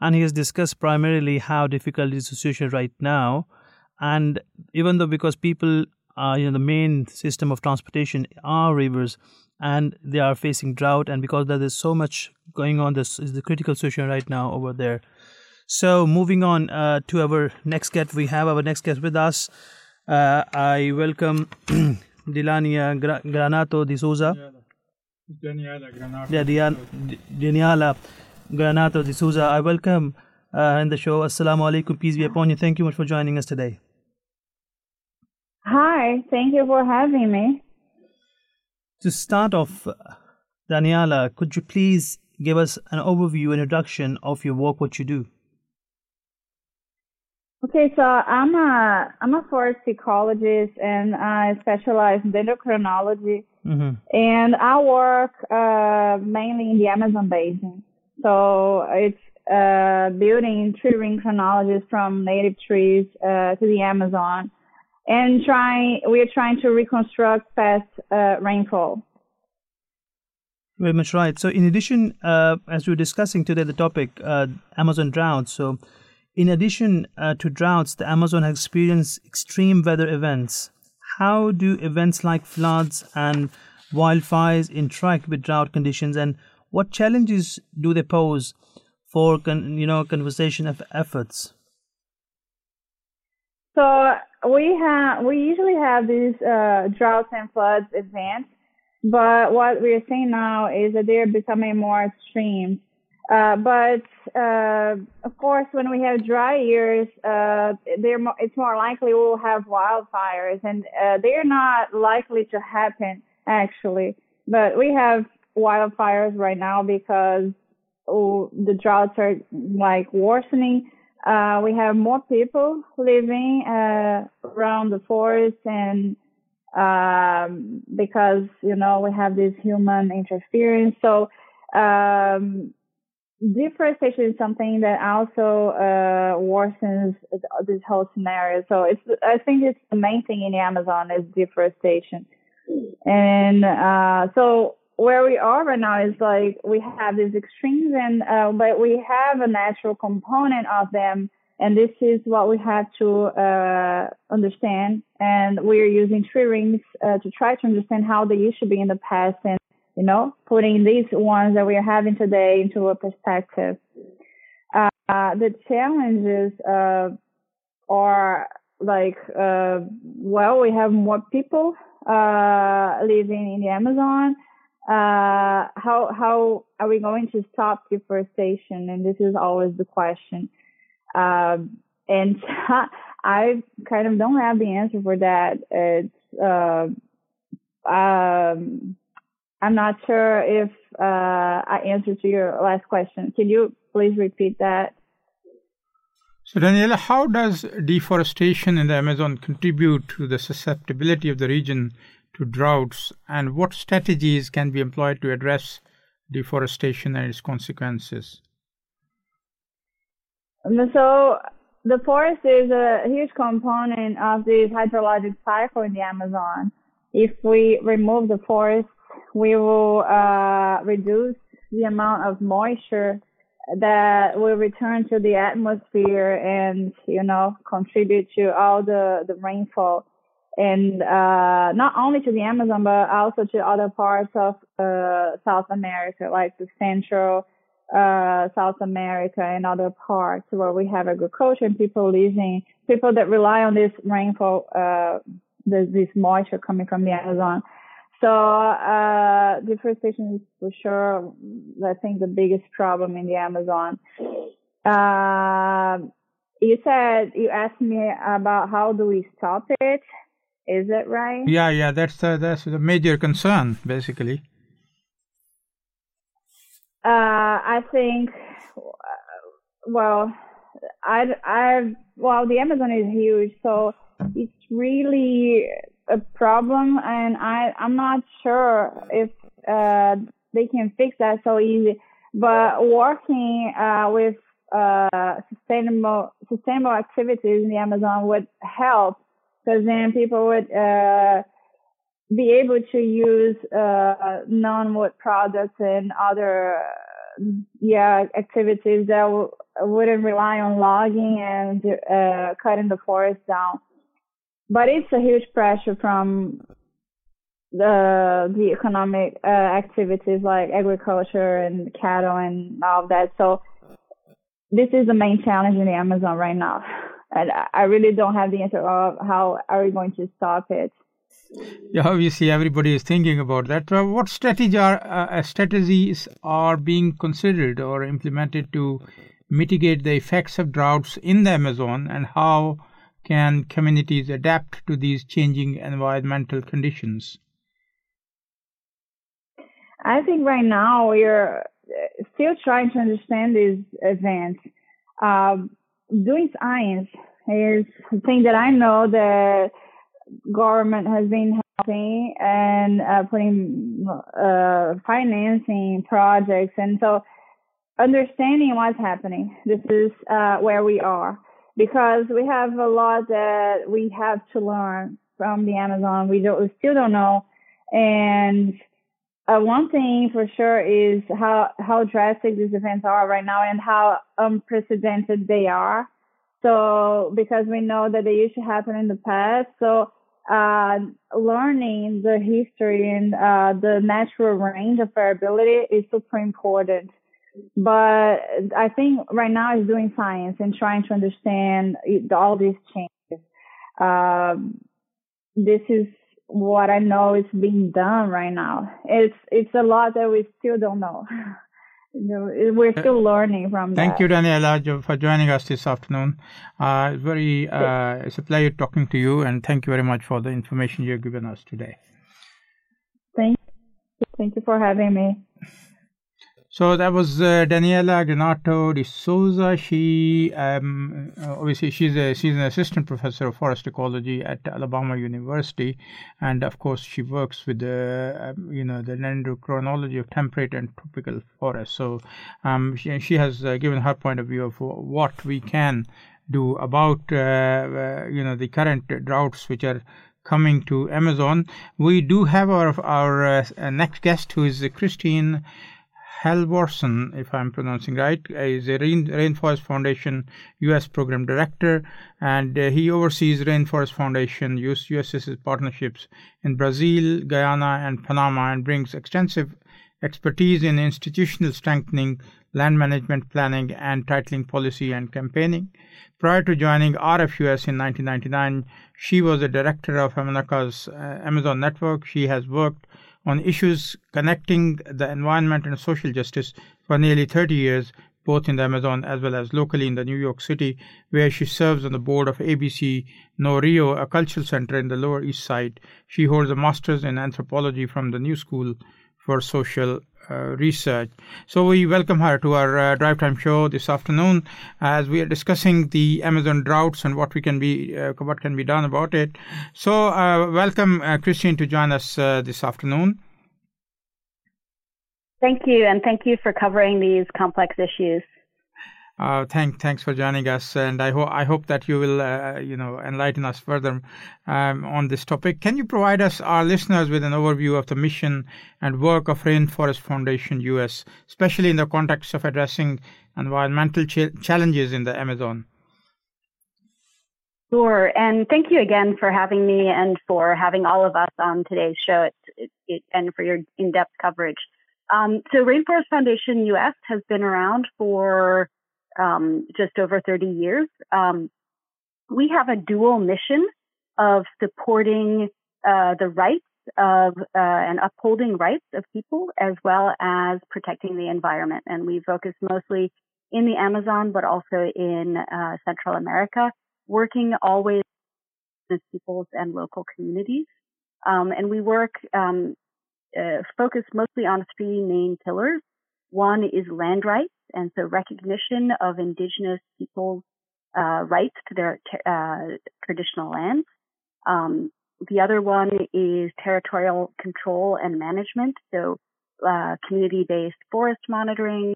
And he has discussed primarily how difficult is the situation right now. And even though because people are you know the main system of transportation are rivers and they are facing drought and because there is so much going on this is the critical situation right now over there. So moving on uh, to our next guest we have our next guest with us uh, i welcome [CLEARS THROAT] dilania Gra- granato di souza Daniela Granato. Yeah, Daniela Granato de Souza. I welcome uh, in the show. Assalamu alaikum, peace be upon you. Thank you much for joining us today. Hi, thank you for having me. To start off, Daniela, could you please give us an overview, introduction of your work, what you do? Okay, so I'm a I'm a forest ecologist and I specialize in dendrochronology, mm-hmm. and I work uh, mainly in the Amazon basin. So it's uh, building tree ring chronologies from native trees uh, to the Amazon, and trying we are trying to reconstruct past uh, rainfall. Very much right. So, in addition, uh, as we are discussing today, the topic uh, Amazon drought. So, in addition uh, to droughts, the Amazon has experienced extreme weather events. How do events like floods and wildfires interact with drought conditions, and what challenges do they pose for con- you know conservation of efforts? So we have we usually have these uh, droughts and floods events, but what we are seeing now is that they're becoming more extreme. Uh, but uh, of course, when we have dry years, uh, they're more, it's more likely we'll have wildfires, and uh, they're not likely to happen actually. But we have wildfires right now because oh, the droughts are like worsening. Uh, we have more people living around the forest and um, because you know we have this human interference so um, deforestation is something that also uh, worsens this whole scenario. So it's i think it's the main thing in the amazon is deforestation. And uh, so where we are right now is like we have these extremes and uh, but we have a natural component of them. And this is what we have to uh, understand. And we're using tree rings uh, to try to understand how they used to be in the past and you know putting these ones that we are having today into a perspective uh, the challenges uh, are like uh, well we have more people living in the amazon uh, how how are we going to stop deforestation? And this is always the question. Um, and [LAUGHS] I kind of don't have the answer for that. It's uh, um, I'm not sure if uh, I answered to your last question. Can you please repeat that. So, Daniela, how does deforestation in the Amazon contribute to the susceptibility of the region to droughts, and what strategies can be employed to address deforestation and its consequences? So, the forest is a huge component of the hydrologic cycle in the Amazon. If we remove the forest, we will uh, reduce the amount of moisture that will return to the atmosphere and you know contribute to all the the rainfall. And uh, not only to the Amazon but also to other parts of uh, South America like the central uh, South America and other parts where we have agriculture and people living people that rely on this rainfall uh, this, this moisture coming from the Amazon so uh, deforestation is for sure, I think, the biggest problem in the Amazon. Uh, you said you asked me about how do we stop it. Is it right? Yeah, yeah, that's the, that's the major concern, basically. Uh, I think, well, I, I, well, the Amazon is huge, so it's really a problem, and I I'm not sure if uh, they can fix that so easy. But working uh, with uh, sustainable sustainable activities in the Amazon would help because then people would uh, be able to use uh, non-wood products and other yeah activities that w- wouldn't rely on logging and uh, cutting the forest down but it's a huge pressure from the the economic uh, activities like agriculture and cattle and all of that. So this is the main challenge in the Amazon right now, and I really don't have the answer of how are we going to stop it. Yeah, obviously everybody is thinking about that. what strategy are, uh, strategies are being considered or implemented to mitigate the effects of droughts in the Amazon, and how can communities adapt to these changing environmental conditions? I think right now we're still trying to understand these events. Um, doing science is a thing that I know the government has been helping and uh, putting uh, financing projects, and so understanding what's happening. This is uh, where we are because we have a lot that we have to learn from the Amazon. We don't, we still don't know. And uh, one thing for sure is how, how drastic these events are right now and how unprecedented they are. So, because we know that they used to happen in the past. So, uh, learning the history and uh, the natural range of variability is super important but I think right now is doing science and trying to understand all these changes. Um, this is what I know is being done right now. It's it's a lot that we still don't know. [LAUGHS] We're still learning from Thank that. you, Daniela, for joining us this afternoon. Uh, very, uh, it's a pleasure talking to you, and thank you very much for the information you've given us today. Thank you. Thank you for having me. So that was uh, Daniela Granato de Souza. She um, uh, obviously she's a she's an assistant professor of forest ecology at Alabama University, and of course she works with the uh, you know the dendrochronology of temperate and tropical forests. So um, she, she has uh, given her point of view of what we can do about uh, uh, you know the current droughts which are coming to Amazon. We do have our our next guest who is Christine. Halvorson, if I'm pronouncing right, is a Rain, Rainforest Foundation U.S. Program Director, and uh, he oversees Rainforest Foundation US, USS's partnerships in Brazil, Guyana, and Panama, and brings extensive expertise in institutional strengthening, land management planning, and titling policy and campaigning. Prior to joining RFUS in 1999, she was the director of America's uh, Amazon Network. She has worked on issues connecting the environment and social justice for nearly 30 years, both in the Amazon as well as locally in the New York City, where she serves on the board of ABC No Rio, a cultural center in the Lower East Side. She holds a master's in anthropology from the New School for Social research. So we welcome her to our uh, drive time show this afternoon as we are discussing the Amazon droughts and what we can be uh, what can be done about it. So uh, welcome uh, Christine to join us uh, this afternoon. Thank you, and thank you for covering these complex issues. Uh, thank, thanks for joining us, and I hope I hope that you will, uh, you know, enlighten us further um, on this topic. Can you provide us, our listeners, with an overview of the mission and work of Rainforest Foundation US, especially in the context of addressing environmental ch- challenges in the Amazon? Sure, and thank you again for having me and for having all of us on today's show, it, it, it, and for your in-depth coverage. Um, so, Rainforest Foundation US has been around for um, just over 30 years. Um, we have a dual mission of supporting uh, the rights of uh, and upholding rights of people as well as protecting the environment. And we focus mostly in the Amazon, but also in uh, Central America, working always with peoples and local communities. Um, and we work um, uh, focus mostly on three main pillars. One is land rights, and so recognition of indigenous people's uh, rights to their uh, traditional lands. Um, the other one is territorial control and management, so uh, community-based forest monitoring,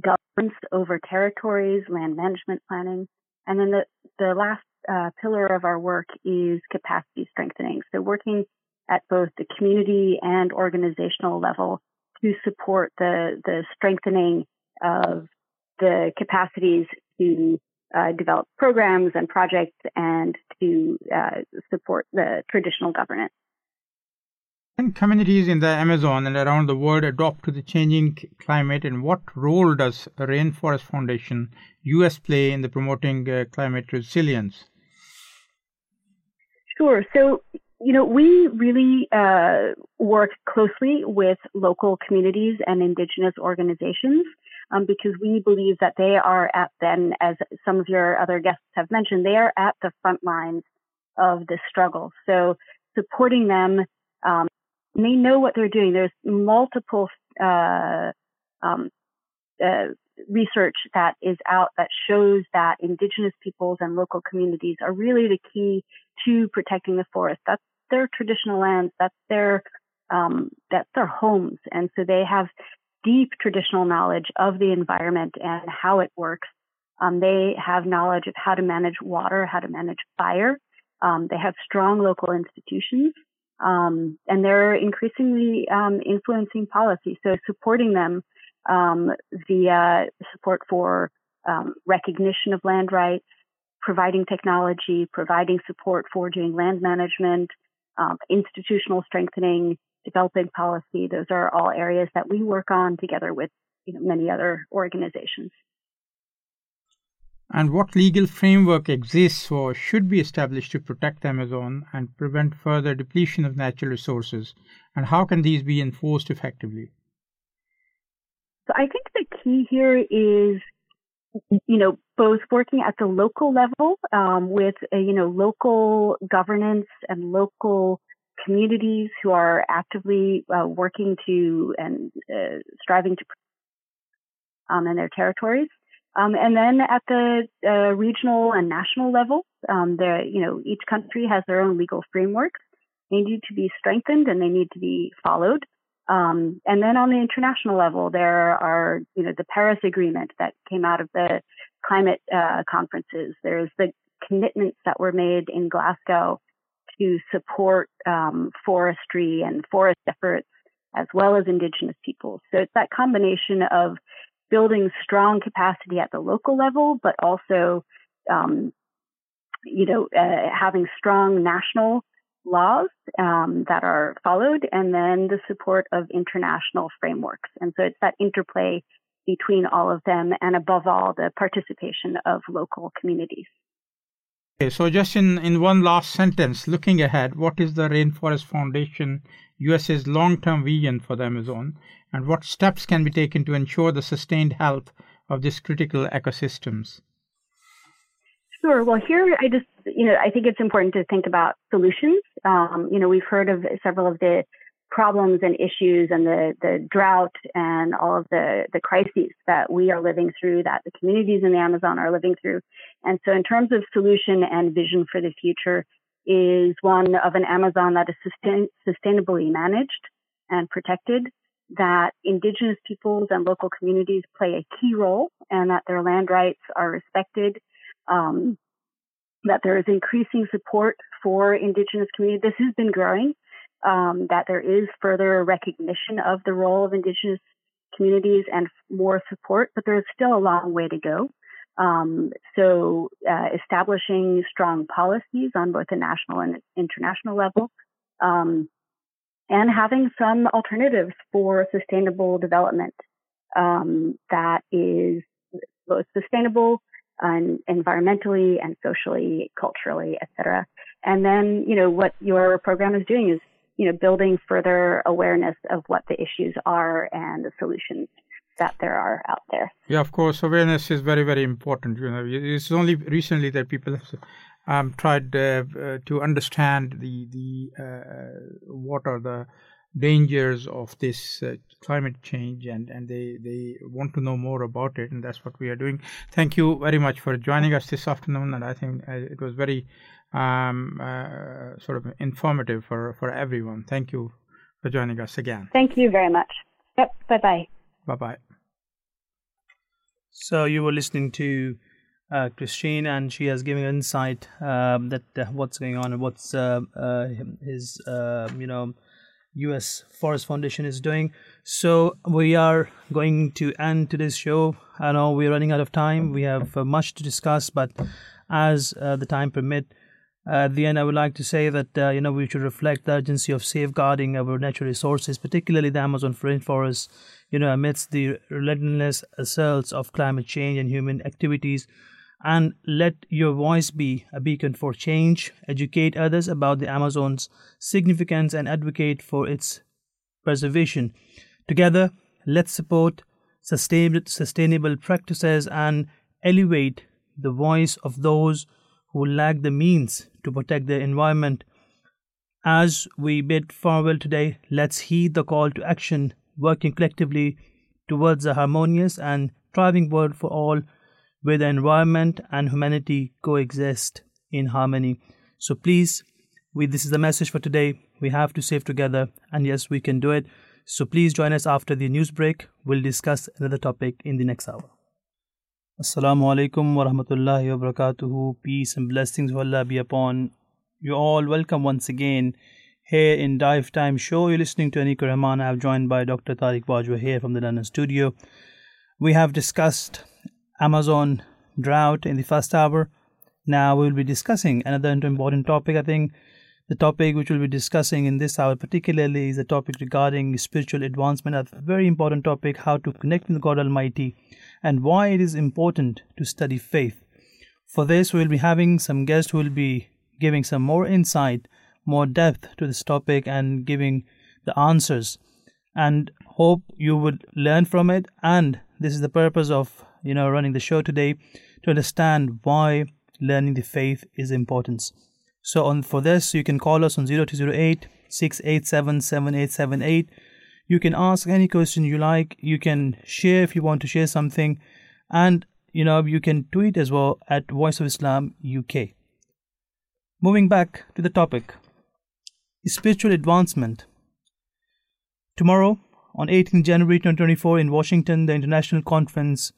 governance over territories, land management planning, and then the the last uh, pillar of our work is capacity strengthening. So working at both the community and organizational level to support the, the strengthening of the capacities to uh, develop programs and projects and to uh, support the traditional governance. Can communities in the Amazon and around the world adapt to the changing climate, and what role does Rainforest Foundation US play in the promoting uh, climate resilience? Sure. So you know, we really uh, work closely with local communities and indigenous organizations um, because we believe that they are at then, as some of your other guests have mentioned, they are at the front lines of the struggle. So supporting them, um, they know what they're doing. There's multiple uh, um, uh, research that is out that shows that indigenous peoples and local communities are really the key to protecting the forest. That's their traditional lands. That's their um, that's their homes, and so they have deep traditional knowledge of the environment and how it works. Um, they have knowledge of how to manage water, how to manage fire. Um, they have strong local institutions, um, and they're increasingly um, influencing policy. So supporting them um, via support for recognition of land rights, providing technology, providing support for doing land management, um, institutional strengthening, developing policy. Those are all areas that we work on together with you know, many other organizations. And what legal framework exists or should be established to protect Amazon and prevent further depletion of natural resources? And how can these be enforced effectively? So I think the key here is you know, both working at the local level um, with, uh, you know, local governance and local communities who are actively uh, working to and uh, striving to um, in their territories. Um, and then at the uh, regional and national level, um, you know, each country has their own legal frameworks. They need to be strengthened and they need to be followed. Um, and then on the international level, there are, you know, the Paris Agreement that came out of the climate uh, conferences. There's the commitments that were made in Glasgow to support um, forestry and forest efforts, as well as indigenous peoples. So it's that combination of building strong capacity at the local level, but also, um, you know, uh, having strong national laws um, that are followed and then the support of international frameworks. And so it's that interplay between all of them and above all the participation of local communities. Okay, so just in, in one last sentence, looking ahead, what is the Rainforest Foundation USA's long term vision for the Amazon and what steps can be taken to ensure the sustained health of these critical ecosystems? Sure. Well, here I just, you know, I think it's important to think about solutions. Um, you know, we've heard of several of the problems and issues and the, the drought and all of the, the crises that we are living through, that the communities in the Amazon are living through. And so in terms of solution and vision for the future is one of an Amazon that is sustain, sustainably managed and protected, that indigenous peoples and local communities play a key role and that their land rights are respected, um, that there is increasing support for indigenous communities. This has been growing um, that there is further recognition of the role of Indigenous communities and more support, but there's still a long way to go. Um, so, uh, establishing strong policies on both a national and international level, um, and having some alternatives for sustainable development um, that is both sustainable and environmentally and socially, culturally, et cetera. And then, you know, what your program is doing is you know, building further awareness of what the issues are and the solutions that there are out there. Yeah, of course, awareness is very, very important. You know, it's only recently that people have um, tried uh, uh, to understand the the uh, what are the dangers of this uh, climate change and and they they want to know more about it and that's what we are doing thank you very much for joining us this afternoon and i think uh, it was very um, uh, sort of informative for, for everyone. Thank you for joining us again. Thank you very much. Yep. Bye bye. Bye bye. So you were listening to uh, Christine, and she has given insight um, that uh, what's going on and what's uh, uh his uh, you know U.S. Forest Foundation is doing. So we are going to end today's show. I know we're running out of time. We have uh, much to discuss, but as the time permit, uh, at the end, I would like to say that uh, you know we should reflect the urgency of safeguarding our natural resources, particularly the Amazon rainforest. You know, amidst the relentless assaults of climate change and human activities, and let your voice be a beacon for change. Educate others about the Amazon's significance and advocate for its preservation. Together, let's support sustainable practices and elevate the voice of those who lack the means to protect the environment. As we bid farewell today, let's heed the call to action, working collectively towards a harmonious and thriving world for all, where the environment and humanity coexist in harmony. So please, we, this is the message for today. We have to save together, and yes, we can do it. So please join us after the news break. We'll discuss another topic in the next hour. Assalamu alaikum wa rahmatullahi wa barakatuhu. Peace and blessings of Allah be upon you all. Welcome once again here in Dive Time Show. You're listening to Aneeq Ur Rehman. I'm joined by Dr. Tariq Bajwa here from the London studio. We have discussed Amazon drought in the first hour. Now we will be discussing another important topic. I think the topic which we'll be discussing in this hour particularly is a topic regarding spiritual advancement, a very important topic, how to connect with God Almighty and why it is important to study faith. For this, we'll be having some guests who will be giving some more insight, more depth to this topic, and giving the answers. And hope you would learn from it. And this is the purpose of you know running the show today to understand why learning the faith is important. So on for this, you can call us on 0208 687 7878 you can ask any question you like. You can share if you want to share something. And, you know, you can tweet as well at Voice of Islam UK. Moving back to the topic spiritual advancement. Tomorrow, on 18 January 2024, in Washington, the International Conference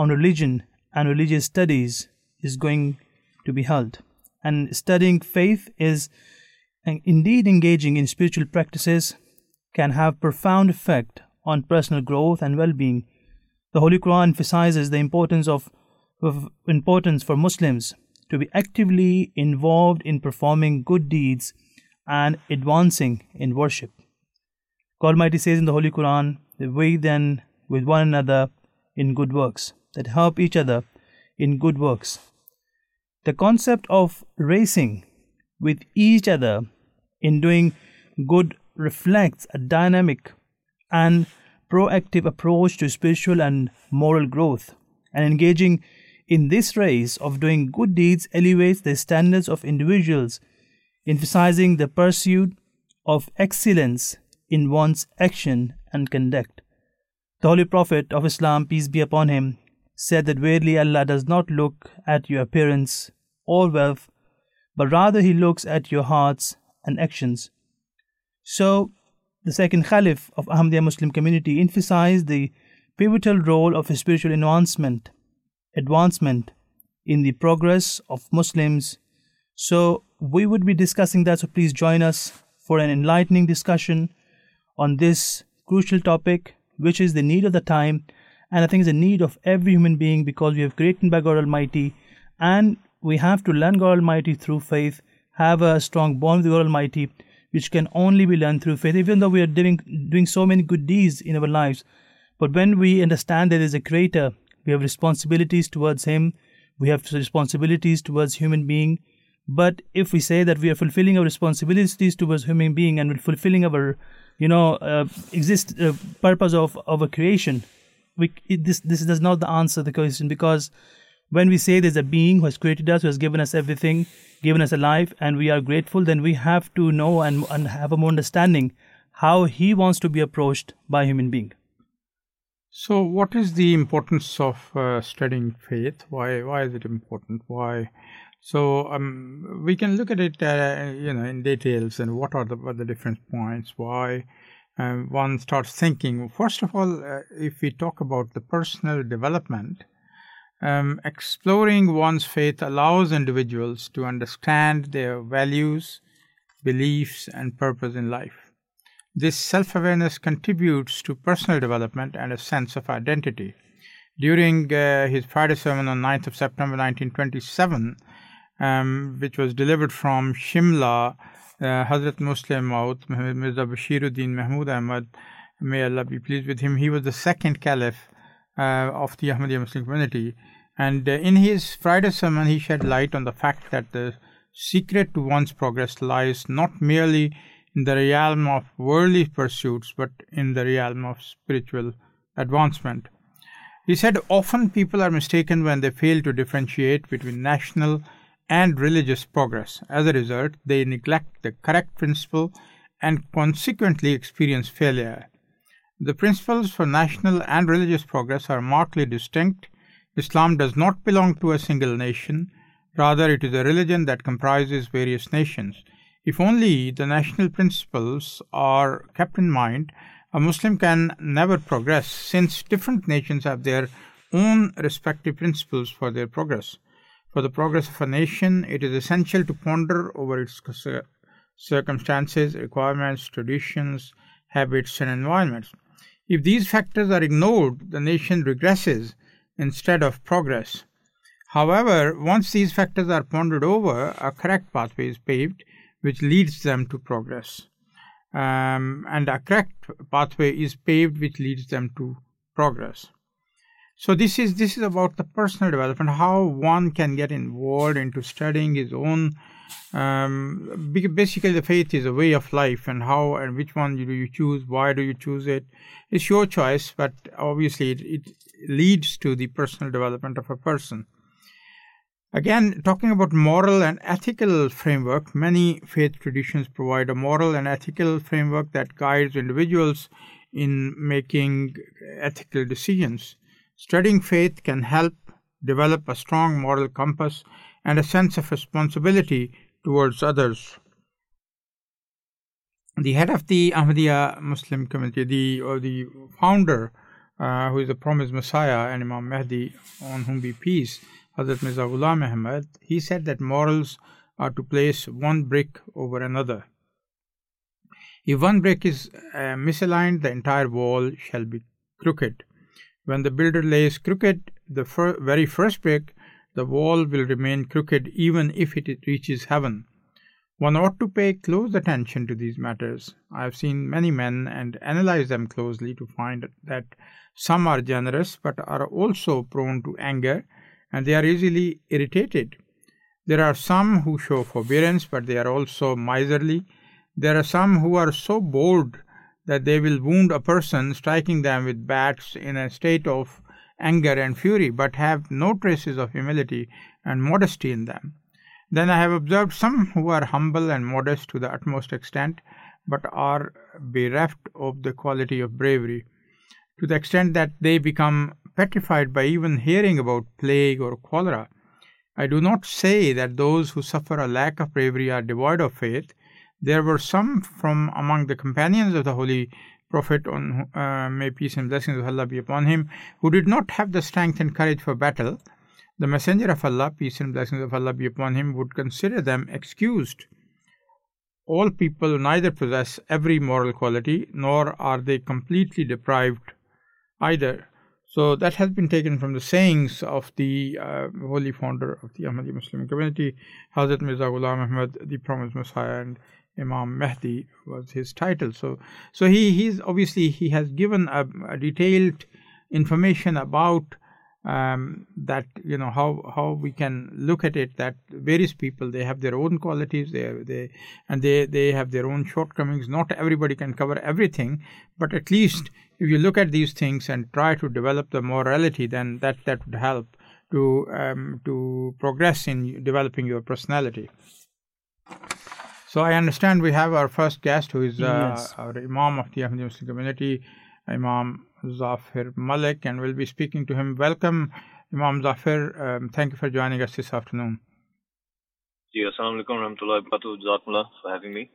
on Religion and Religious Studies is going to be held. And studying faith is indeed engaging in spiritual practices can have profound effect on personal growth and well-being. The Holy Quran emphasizes the importance of, of importance for Muslims to be actively involved in performing good deeds and advancing in worship. God Almighty says in the Holy Quran, we then with one another in good works, that help each other in good works. The concept of racing with each other in doing good reflects a dynamic and proactive approach to spiritual and moral growth. And engaging in this race of doing good deeds elevates the standards of individuals, emphasizing the pursuit of excellence in one's action and conduct. The Holy Prophet of Islam, peace be upon him, said that verily Allah does not look at your appearance or wealth, but rather He looks at your hearts and actions. So, the second Caliph of Ahmadiyya Muslim community emphasized the pivotal role of spiritual advancement, advancement in the progress of Muslims. So, we would be discussing that. So, please join us for an enlightening discussion on this crucial topic, which is the need of the time and I think it's a need of every human being because we have created by God Almighty and we have to learn God Almighty through faith, have a strong bond with God Almighty, which can only be learned through faith, even though we are doing, doing so many good deeds in our lives. But when we understand there is a Creator, we have responsibilities towards Him, we have responsibilities towards human being. But if we say that we are fulfilling our responsibilities towards human being and we're fulfilling our, you know, uh, exist uh, purpose of our creation, we, it, this this does not answer the question because when we say there's a being who has created us, who has given us everything, given us a life, and we are grateful, then we have to know and, and have a more understanding how he wants to be approached by human being. So, what is the importance of uh, studying faith? Why why is it important? Why? So um, we can look at it, uh, you know, in details and what are the what are the different points? Why one starts thinking. First of all, uh, if we talk about the personal development, um, exploring one's faith allows individuals to understand their values, beliefs, and purpose in life. This self awareness contributes to personal development and a sense of identity. During uh, his Friday sermon on 9th of September 1927, um, which was delivered from Shimla, Hazrat Musleh-e-Maud, Mirza Bashiruddin Mahmud Ahmad, may Allah be pleased with him, he was the second caliph of the Ahmadiyya Muslim community. And in his Friday sermon, he shed light on the fact that the secret to one's progress lies not merely in the realm of worldly pursuits, but in the realm of spiritual advancement. He said, Often people are mistaken when they fail to differentiate between national and religious progress. As a result, they neglect the correct principle and consequently experience failure. The principles for national and religious progress are markedly distinct. Islam does not belong to a single nation, rather, it is a religion that comprises various nations. If only the national principles are kept in mind, a Muslim can never progress since different nations have their own respective principles for their progress. For the progress of a nation, it is essential to ponder over its circumstances, requirements, traditions, habits, and environments. If these factors are ignored, the nation regresses instead of progress. However, once these factors are pondered over, a correct pathway is paved which leads them to progress. Um, and a correct pathway is paved which leads them to progress. So this is this is about the personal development, how one can get involved into studying his own. Um, basically, the faith is a way of life, and how and which one do you choose? Why do you choose it? It's your choice, but obviously it, it leads to the personal development of a person. Again, talking about moral and ethical framework, many faith traditions provide a moral and ethical framework that guides individuals in making ethical decisions. Studying faith can help develop a strong moral compass and a sense of responsibility towards others. The head of the Ahmadiyya Muslim community, the or the founder, uh, who is the promised Messiah and Imam Mahdi, on whom be peace, Hazrat Mirza Ghulam Ahmad, he said that morals are to place one brick over another. If one brick is uh, misaligned, the entire wall shall be crooked. When the builder lays crooked the fir- very first brick, the wall will remain crooked even if it reaches heaven. One ought to pay close attention to these matters. I have seen many men and analyzed them closely to find that some are generous but are also prone to anger and they are easily irritated. There are some who show forbearance but they are also miserly. There are some who are so bold that they will wound a person, striking them with bats in a state of anger and fury, but have no traces of humility and modesty in them. Then I have observed some who are humble and modest to the utmost extent, but are bereft of the quality of bravery to the extent that they become petrified by even hearing about plague or cholera. I do not say that those who suffer a lack of bravery are devoid of faith. There were some from among the companions of the Holy Prophet, on uh, may peace and blessings of Allah be upon him, who did not have the strength and courage for battle. The Messenger of Allah, peace and blessings of Allah be upon him, would consider them excused. All people neither possess every moral quality, nor are they completely deprived either. So that has been taken from the sayings of the uh, holy founder of the Ahmadi Muslim community, Hazrat Mirza Ghulam Ahmad, the promised Messiah, and Imam Mahdi was his title. So, so he he's obviously he has given a, a detailed information about um, that you know how how we can look at it that various people they have their own qualities they they and they they have their own shortcomings not everybody can cover everything but at least if you look at these things and try to develop the morality then that that would help to um, to progress in developing your personality so i understand we have our first guest who is uh, yes. our imam of the Ahmadi Muslim community imam Zafir Malik, and we'll be speaking to him. Welcome, Imam Zafir. Um, thank you for joining us this afternoon. Assalamu alaikum for having me.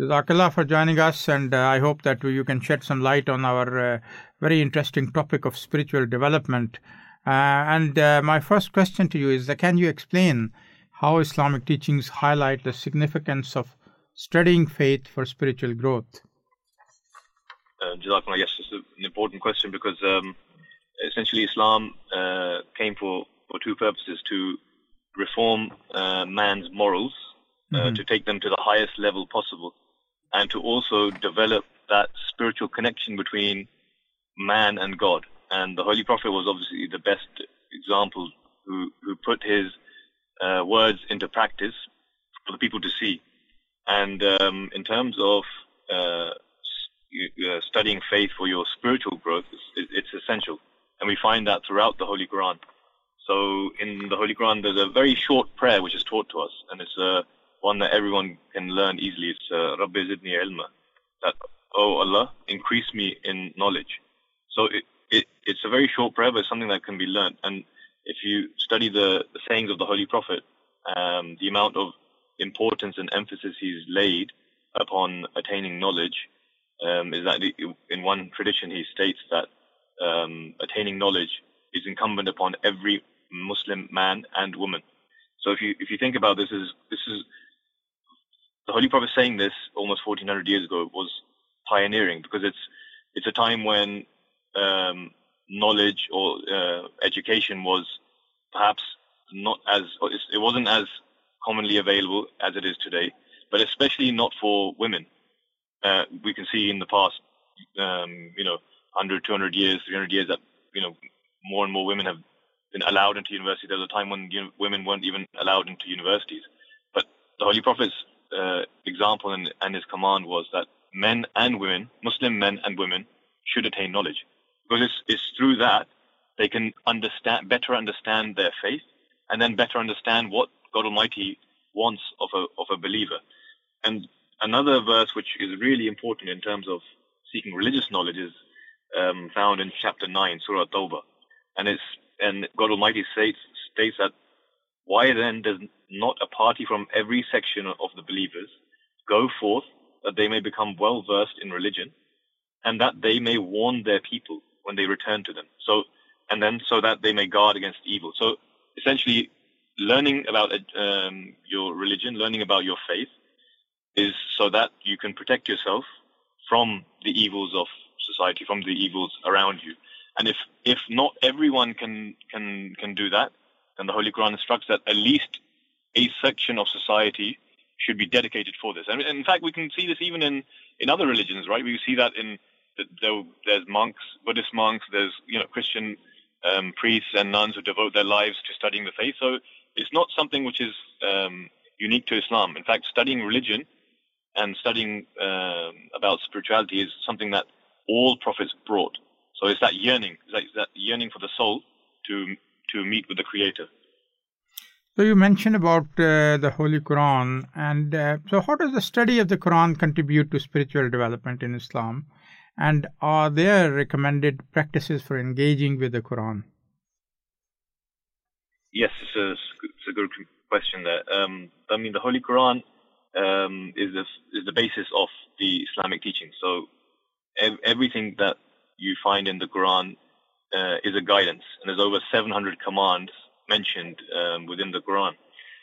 Jazakallah for joining us, and uh, I hope that you can shed some light on our uh, very interesting topic of spiritual development. Uh, and uh, my first question to you is can you explain how Islamic teachings highlight the significance of studying faith for spiritual growth? uh, Jazakumullah, yes, it's an important question because um, essentially Islam uh, came for, for two purposes to reform uh, man's morals, uh, mm-hmm. to take them to the highest level possible, and to also develop that spiritual connection between man and God. And the Holy Prophet was obviously the best example who, who put his uh, words into practice for the people to see. And um, in terms of uh, studying faith for your spiritual growth is it's essential, and we find that throughout the Holy Quran. So in the Holy Quran, there's a very short prayer which is taught to us, and it's uh, one that everyone can learn easily. It's uh, Rabbi zidni ilma, that oh Allah, increase me in knowledge. So it, it it's a very short prayer, but it's something that can be learned. And if you study the sayings of the Holy Prophet, um, the amount of importance and emphasis he's laid upon attaining knowledge um, is that in one tradition he states that um, attaining knowledge is incumbent upon every Muslim man and woman. So if you if you think about this, is this is the Holy Prophet saying this almost 1400 years ago was pioneering because it's it's a time when um, knowledge or uh, education was perhaps not as it wasn't as commonly available as it is today, but especially not for women uh, we can see in the past, um, you know, 100, 200 years, 300 years that, you know, more and more women have been allowed into university. There was a time when women weren't even allowed into universities. But the Holy Prophet's uh, example and, and his command was that men and women, Muslim men and women, should attain knowledge. Because it's, it's through that they can understand, better understand their faith and then better understand what God Almighty wants of a, of a believer. And another verse which is really important in terms of seeking religious knowledge is um, found in chapter 9, Surah Tawbah. And it's and God Almighty states, states that why then does not a party from every section of the believers go forth that they may become well versed in religion and that they may warn their people when they return to them. So and then so that they may guard against evil. So essentially, learning about um, your religion, learning about your faith, is so that you can protect yourself from the evils of society, from the evils around you. And if if not everyone can can can do that, then the Holy Quran instructs that at least a section of society should be dedicated for this. And in fact, we can see this even in in other religions, right? We see that in there, there's monks, Buddhist monks, there's you know Christian um, priests and nuns who devote their lives to studying the faith. So it's not something which is um, unique to Islam. In fact, studying religion and studying um, about spirituality is something that all prophets brought. So it's that yearning, it's that yearning for the soul to to meet with the Creator. So you mentioned about uh, the Holy Quran, and uh, so how does the study of the Quran contribute to spiritual development in Islam? And are there recommended practices for engaging with the Quran? Yes, it's a, it's a good question there. Um, I mean, the Holy Quran um, is the is the basis of the Islamic teaching. So ev- everything that you find in the Quran uh, is a guidance, and there's over 700 commands mentioned um, within the Quran.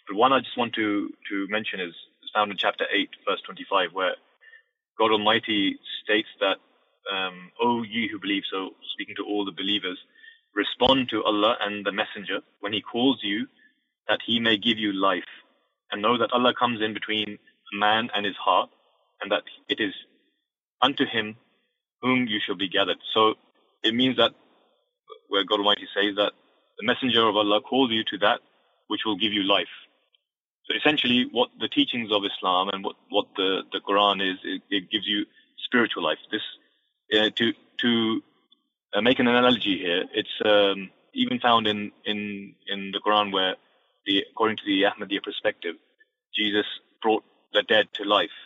But one I just want to to mention is found in chapter 8, verse 25, where God Almighty states that, um, "O ye who believe," so speaking to all the believers, respond to Allah and the Messenger when He calls you, that He may give you life, and know that Allah comes in between man and his heart, and that it is unto Him whom you shall be gathered. So it means that where God Almighty says that the Messenger of Allah calls you to that which will give you life. So essentially, what the teachings of Islam and what, what the, the Quran is, it, it gives you spiritual life. This uh, to to uh, make an analogy here, it's um, even found in, in in the Quran where the according to the Ahmadiyya perspective, Jesus brought the dead to life.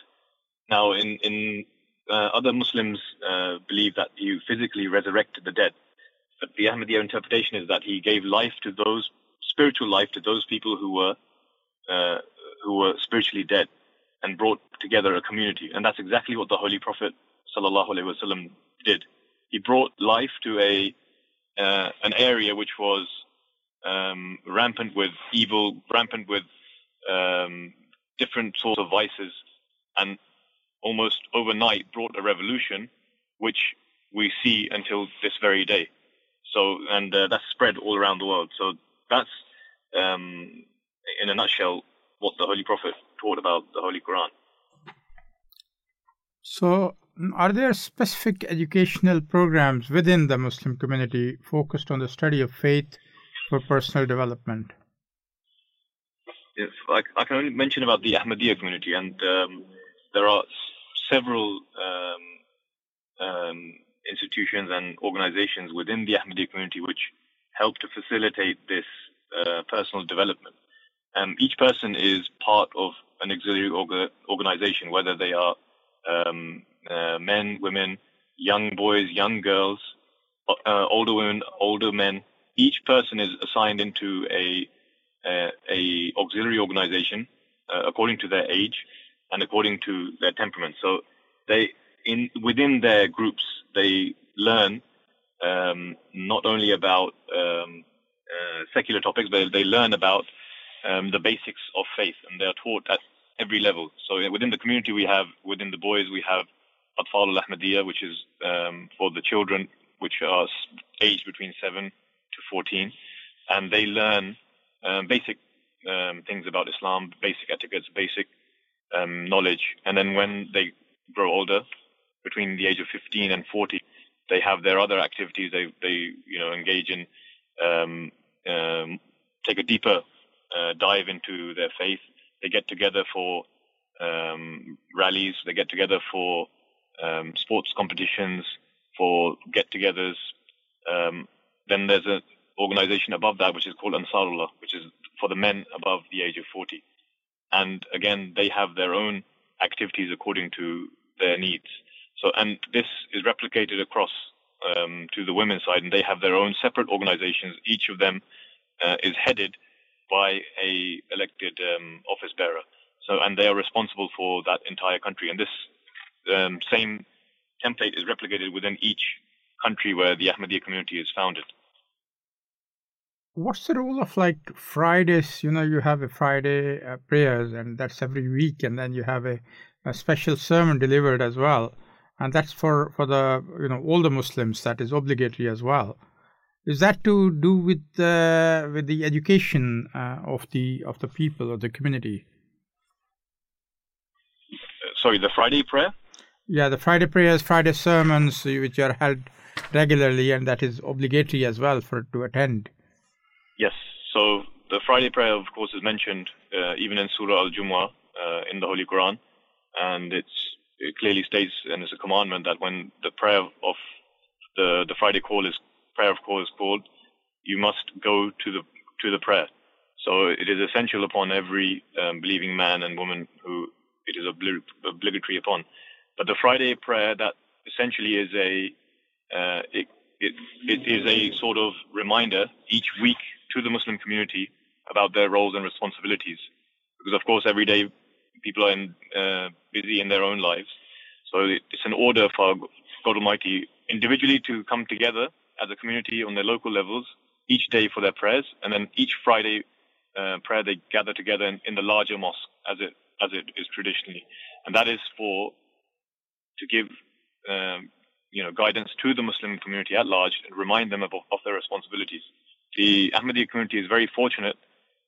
Now, in in uh, other Muslims uh, believe that he physically resurrected the dead, but the Ahmadiyya interpretation is that he gave life to those spiritual life to those people who were uh, who were spiritually dead, and brought together a community. And that's exactly what the Holy Prophet sallallahu alaihi wasallam did. He brought life to a uh, an area which was um, rampant with evil, rampant with um, different sorts of vices, and almost overnight brought a revolution, which we see until this very day. So, and uh, that's spread all around the world. So that's, um, in a nutshell, what the Holy Prophet taught about the Holy Quran. So, are there specific educational programs within the Muslim community focused on the study of faith for personal development? Yes, I, I can only mention about the Ahmadiyya community, and um, there are several um, um, institutions and organizations within the Ahmadiyya community which help to facilitate this uh, personal development. Um, each person is part of an auxiliary orga- organization, whether they are um, uh, men, women, young boys, young girls, uh, older women, older men. Each person is assigned into a a, auxiliary organization uh, according to their age and according to their temperament. So they in within their groups they learn um, not only about um, uh, secular topics, but they learn about um, the basics of faith, and they are taught at every level. So within the community, we have within the boys we have Atfal al Ahmadiyya, which is um, for the children which are aged between seven to fourteen, and they learn um, basic um, things about Islam, basic etiquettes, basic knowledge, and then when they grow older, between the age of 15 and 40, they have their other activities. They they you know engage in um, um, take a deeper uh, dive into their faith. They get together for um, rallies. They get together for um, sports competitions, for get-togethers. Um, then there's an organization above that which is called Ansarullah, which is for the men above the age of 40. And again, they have their own activities according to their needs. So, and this is replicated across um, to the women's side, and they have their own separate organizations. Each of them uh, is headed by a elected um, office bearer. So, and they are responsible for that entire country. And this um, same template is replicated within each country where the Ahmadiyya community is founded. What's the role of like Fridays? You know, you have a Friday uh, prayers, and that's every week, and then you have a, a special sermon delivered as well and that's for for the you know all the Muslims. That is obligatory as well. Is that to do with uh, with the education uh, of the of the people of the community? Sorry, the Friday prayer. Yeah, the Friday prayers, Friday sermons, which are held regularly, and that is obligatory as well for to attend. Yes. So the Friday prayer, of course, is mentioned uh, even in Surah Al Jumu'ah uh, in the Holy Quran, and it clearly states and it's a commandment that when the prayer of the the Friday call is prayer of call is called, you must go to the to the prayer. So it is essential upon every um, believing man and woman who it is obligatory upon. But the Friday prayer that essentially is a uh, it, it, it is a sort of reminder each week to the Muslim community about their roles and responsibilities. Because of course, every day people are in, uh, busy in their own lives. So it's an order for God Almighty individually to come together as a community on their local levels each day for their prayers, and then each Friday uh, prayer they gather together in, in, the larger mosque as it as it is traditionally, and that is for to give um, you know guidance to the Muslim community at large and remind them of, of their responsibilities. The Ahmadiyya community is very fortunate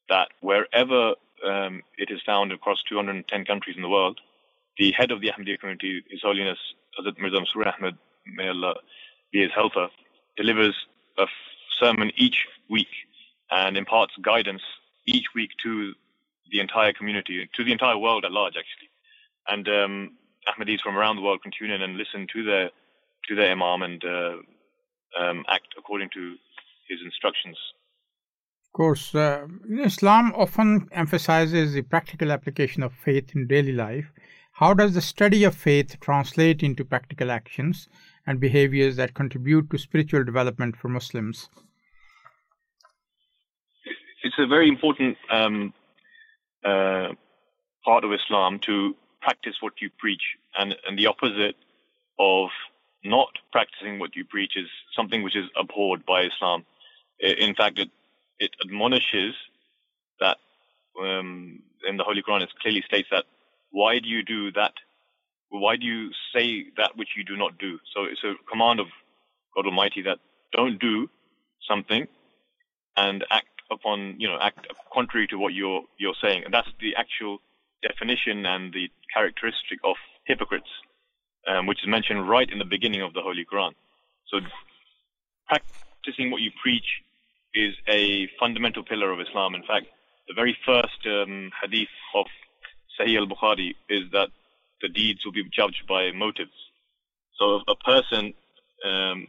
that wherever um, it is found across 210 countries in the world, the head of the Ahmadiyya community, His Holiness Hazrat Mirza Masroor Ahmad, may Allah be his helper, delivers a sermon each week and imparts guidance each week to the entire community, to the entire world at large, actually. And um, Ahmadis from around the world can tune in and listen to their to their Imam and uh, um, act according to his instructions. Of course, uh, Islam often emphasizes the practical application of faith in daily life. How does the study of faith translate into practical actions and behaviors that contribute to spiritual development for Muslims? It's a very important um, uh, part of Islam to practice what you preach, and, and the opposite of not practicing what you preach is something which is abhorred by Islam. In fact, it, it admonishes that um, in the Holy Quran, it clearly states that why do you do that? Why do you say that which you do not do? So it's a command of God Almighty that don't do something and act upon, you know, act contrary to what you're you're saying, and that's the actual definition and the characteristic of hypocrites um, which is mentioned right in the beginning of the Holy Quran. So, practicing what you preach is a fundamental pillar of Islam. In fact, the very first um, hadith of Sahih al Bukhari is that the deeds will be judged by motives. So, a person um,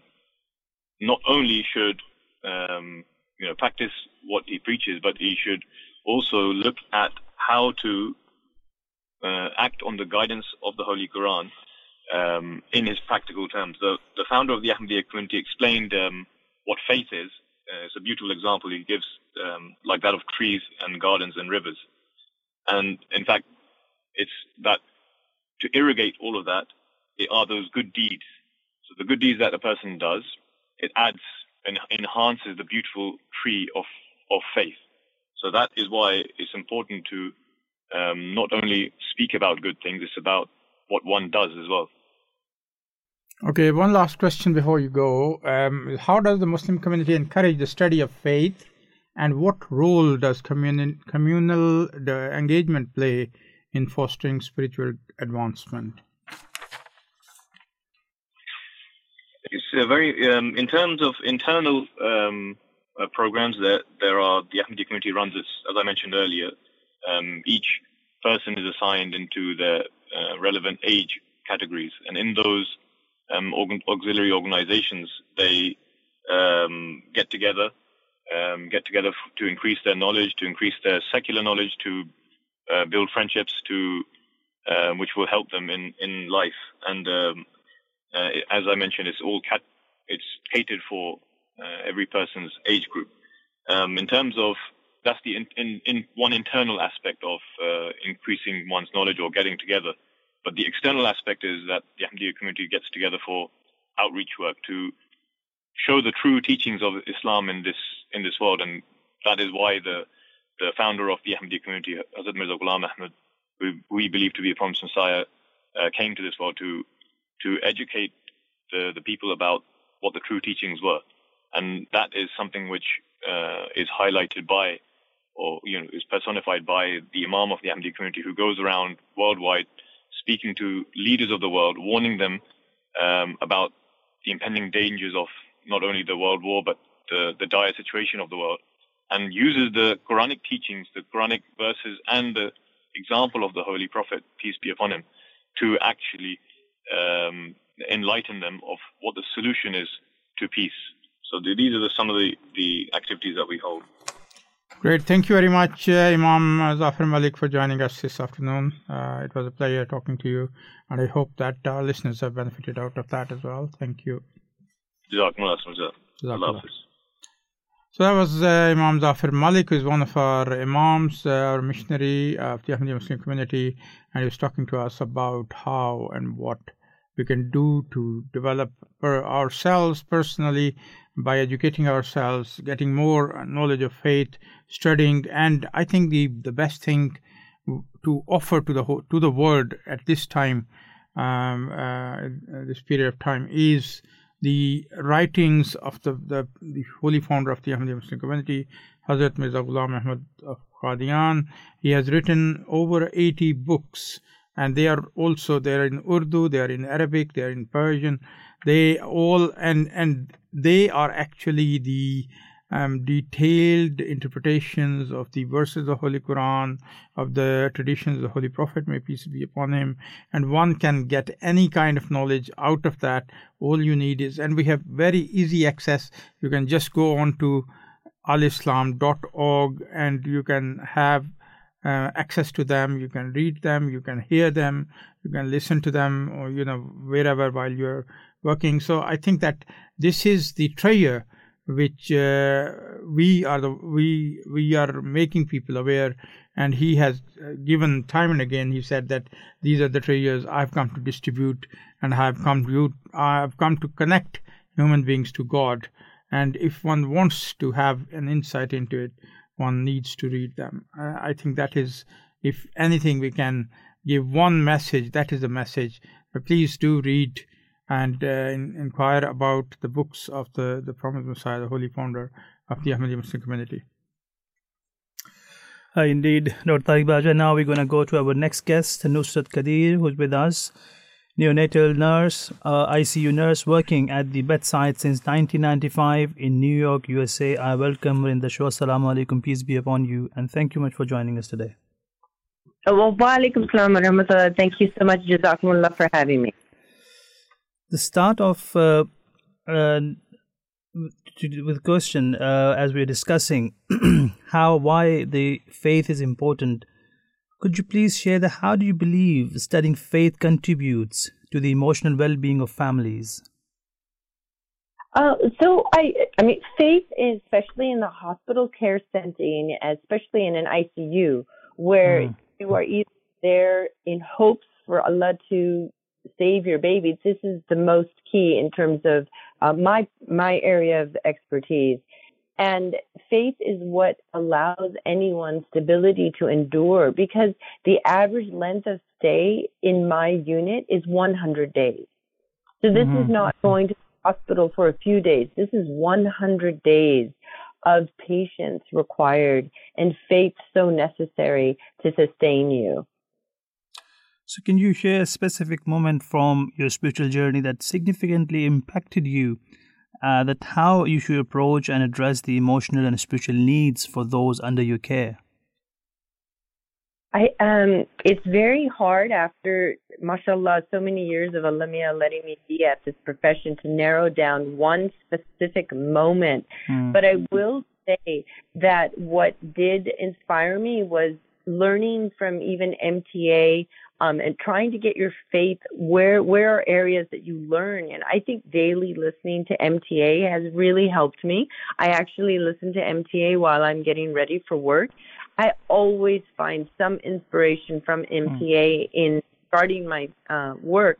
not only should um, you know practice what he preaches, but he should also look at how to uh, act on the guidance of the Holy Quran um, in his practical terms. The, the founder of the Ahmadiyya community explained um, what faith is. Uh, it's a beautiful example he gives, um, like that of trees and gardens and rivers. And in fact, it's that to irrigate all of that it are those good deeds. So the good deeds that a person does, it adds and enhances the beautiful tree of, of faith. So that is why it's important to um, not only speak about good things, it's about what one does as well. Okay, one last question before you go. Um, how does the Muslim community encourage the study of faith, and what role does communal, communal engagement play in fostering spiritual advancement? It's a very, um, in terms of internal um, uh, programs, that there are the Ahmadi community runs this, as I mentioned earlier. Um, each person is assigned into the uh, relevant age categories, and in those um, auxiliary organizations, they um, get together, um, get together f- to increase their knowledge, to increase their secular knowledge, to uh, build friendships, to uh, which will help them in in life. And um, uh, as I mentioned, it's all cat- it's catered for uh, every person's age group. Um, in terms of that's the in, in, in one internal aspect of uh, increasing one's knowledge or getting together. But the external aspect is that the Ahmadiyya community gets together for outreach work to show the true teachings of Islam in this in this world, and that is why the the founder of the Ahmadiyya community, Hazrat Mirza Ghulam Ahmad, who we believe to be a promised Messiah, uh, came to this world to to educate the the people about what the true teachings were, and that is something which uh, is highlighted by, or you know, is personified by the Imam of the Ahmadiyya community, who goes around worldwide speaking to leaders of the world, warning them um, about the impending dangers of not only the world war, but the, the dire situation of the world, and uses the Quranic teachings, the Quranic verses, and the example of the Holy Prophet, peace be upon him, to actually um, enlighten them of what the solution is to peace. So these are the, some of the, the activities that we hold. Great. Thank you very much, uh, Imam Zafir Malik, for joining us this afternoon. Uh, it was a pleasure talking to you, and I hope that our listeners have benefited out of that as well. Thank you. Jazakumullah. So that was uh, Imam Zafir Malik, who is one of our imams, uh, our missionary of the Ahmadiyya Muslim community, and he was talking to us about how and what we can do to develop ourselves personally by educating ourselves, getting more knowledge of faith, studying, and I think the the best thing to offer to the to the world at this time, um, uh, this period of time, is the writings of the, the, the holy founder of the Ahmadiyya Muslim community, Hazrat Mirza Ghulam Ahmad of Qadian. He has written over 80 books and they are also they are in Urdu, they are in Arabic, they are in Persian. They all and and they are actually the um, detailed interpretations of the verses of Holy Quran, of the traditions of the Holy Prophet, may peace be upon him, and one can get any kind of knowledge out of that. All you need is, and we have very easy access. You can just go on to alislam.org and you can have uh, access to them you can read them you can hear them you can listen to them or you know wherever while you're working so i think that this is the treasure which uh, we are the we we are making people aware and he has uh, given time and again he said that these are the treasures i've come to distribute and i've come to i've come to connect human beings to god and if one wants to have an insight into it one needs to read them. I think that is, if anything, we can give one message. That is the message. But please do read and uh, inquire about the books of the, the Promised Messiah, the Holy Founder of the Ahmadiyya Muslim community. Uh, indeed, Dr. Tariq Bajwa. Now we're going to go to our next guest, Nusrat Qadir, who's with us neonatal nurse, uh, ICU nurse working at the bedside since 1995 in New York, USA. I welcome her in the show. Assalamu alaikum, peace be upon you, and thank you much for joining us today. Uh, well, wa alaikum salam Thank you so much, Jazakumullah, for having me. The start of uh, uh, with question uh, as we're discussing [CLEARS THROAT] how why the faith is important could you please share the how do you believe studying faith contributes to the emotional well-being of families? Uh, so I, I mean, faith, especially in the hospital care setting, especially in an ICU, where mm. you are either there in hopes for Allah to save your baby. This is the most key in terms of uh, my my area of expertise. And faith is what allows anyone stability to endure because the average length of stay in my unit is 100 days. So this mm-hmm. is not going to the hospital for a few days. This is 100 days of patience required and faith so necessary to sustain you. So, can you share a specific moment from your spiritual journey that significantly impacted you uh, that how you should approach and address the emotional and spiritual needs for those under your care. I um it's very hard after mashallah so many years of alamia letting me be at this profession to narrow down one specific moment. Mm. But I will say that what did inspire me was learning from even MTA um, and trying to get your faith where where are areas that you learn. And I think daily listening to MTA has really helped me. I actually listen to MTA while I'm getting ready for work. I always find some inspiration from MTA mm. in starting my uh, work.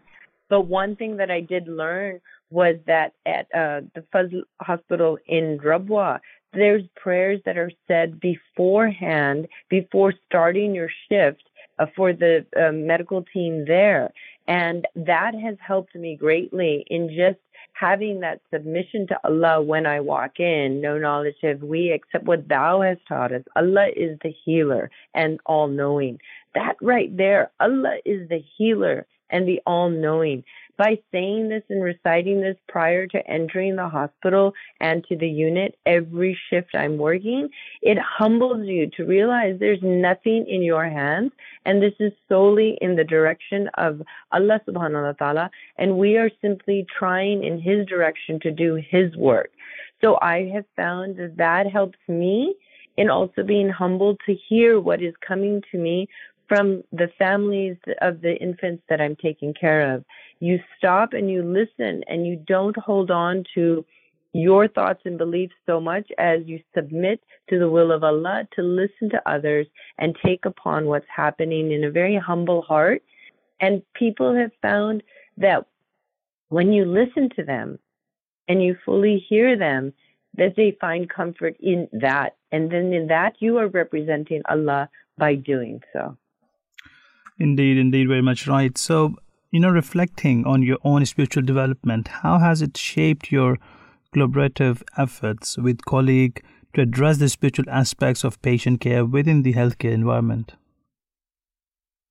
But one thing that I did learn was that at uh, the Fazl Hospital in Rabwa, there's prayers that are said beforehand, before starting your shift uh, for the uh, medical team there. And that has helped me greatly in just having that submission to Allah when I walk in. No knowledge have we except what Thou hast taught us. Allah is the healer and all knowing. That right there, Allah is the healer and the all knowing by saying this and reciting this prior to entering the hospital and to the unit every shift I'm working, it humbles you to realize there's nothing in your hands and this is solely in the direction of Allah subhanahu wa ta'ala and we are simply trying in his direction to do his work. So I have found that that helps me in also being humbled to hear what is coming to me from the families of the infants that I'm taking care of. You stop and you listen and you don't hold on to your thoughts and beliefs so much as you submit to the will of Allah to listen to others and take upon what's happening in a very humble heart. And people have found that when you listen to them and you fully hear them, that they find comfort in that. And then in that, you are representing Allah by doing so. Indeed, indeed, very much right. So, you know, reflecting on your own spiritual development, how has it shaped your collaborative efforts with colleagues to address the spiritual aspects of patient care within the healthcare environment?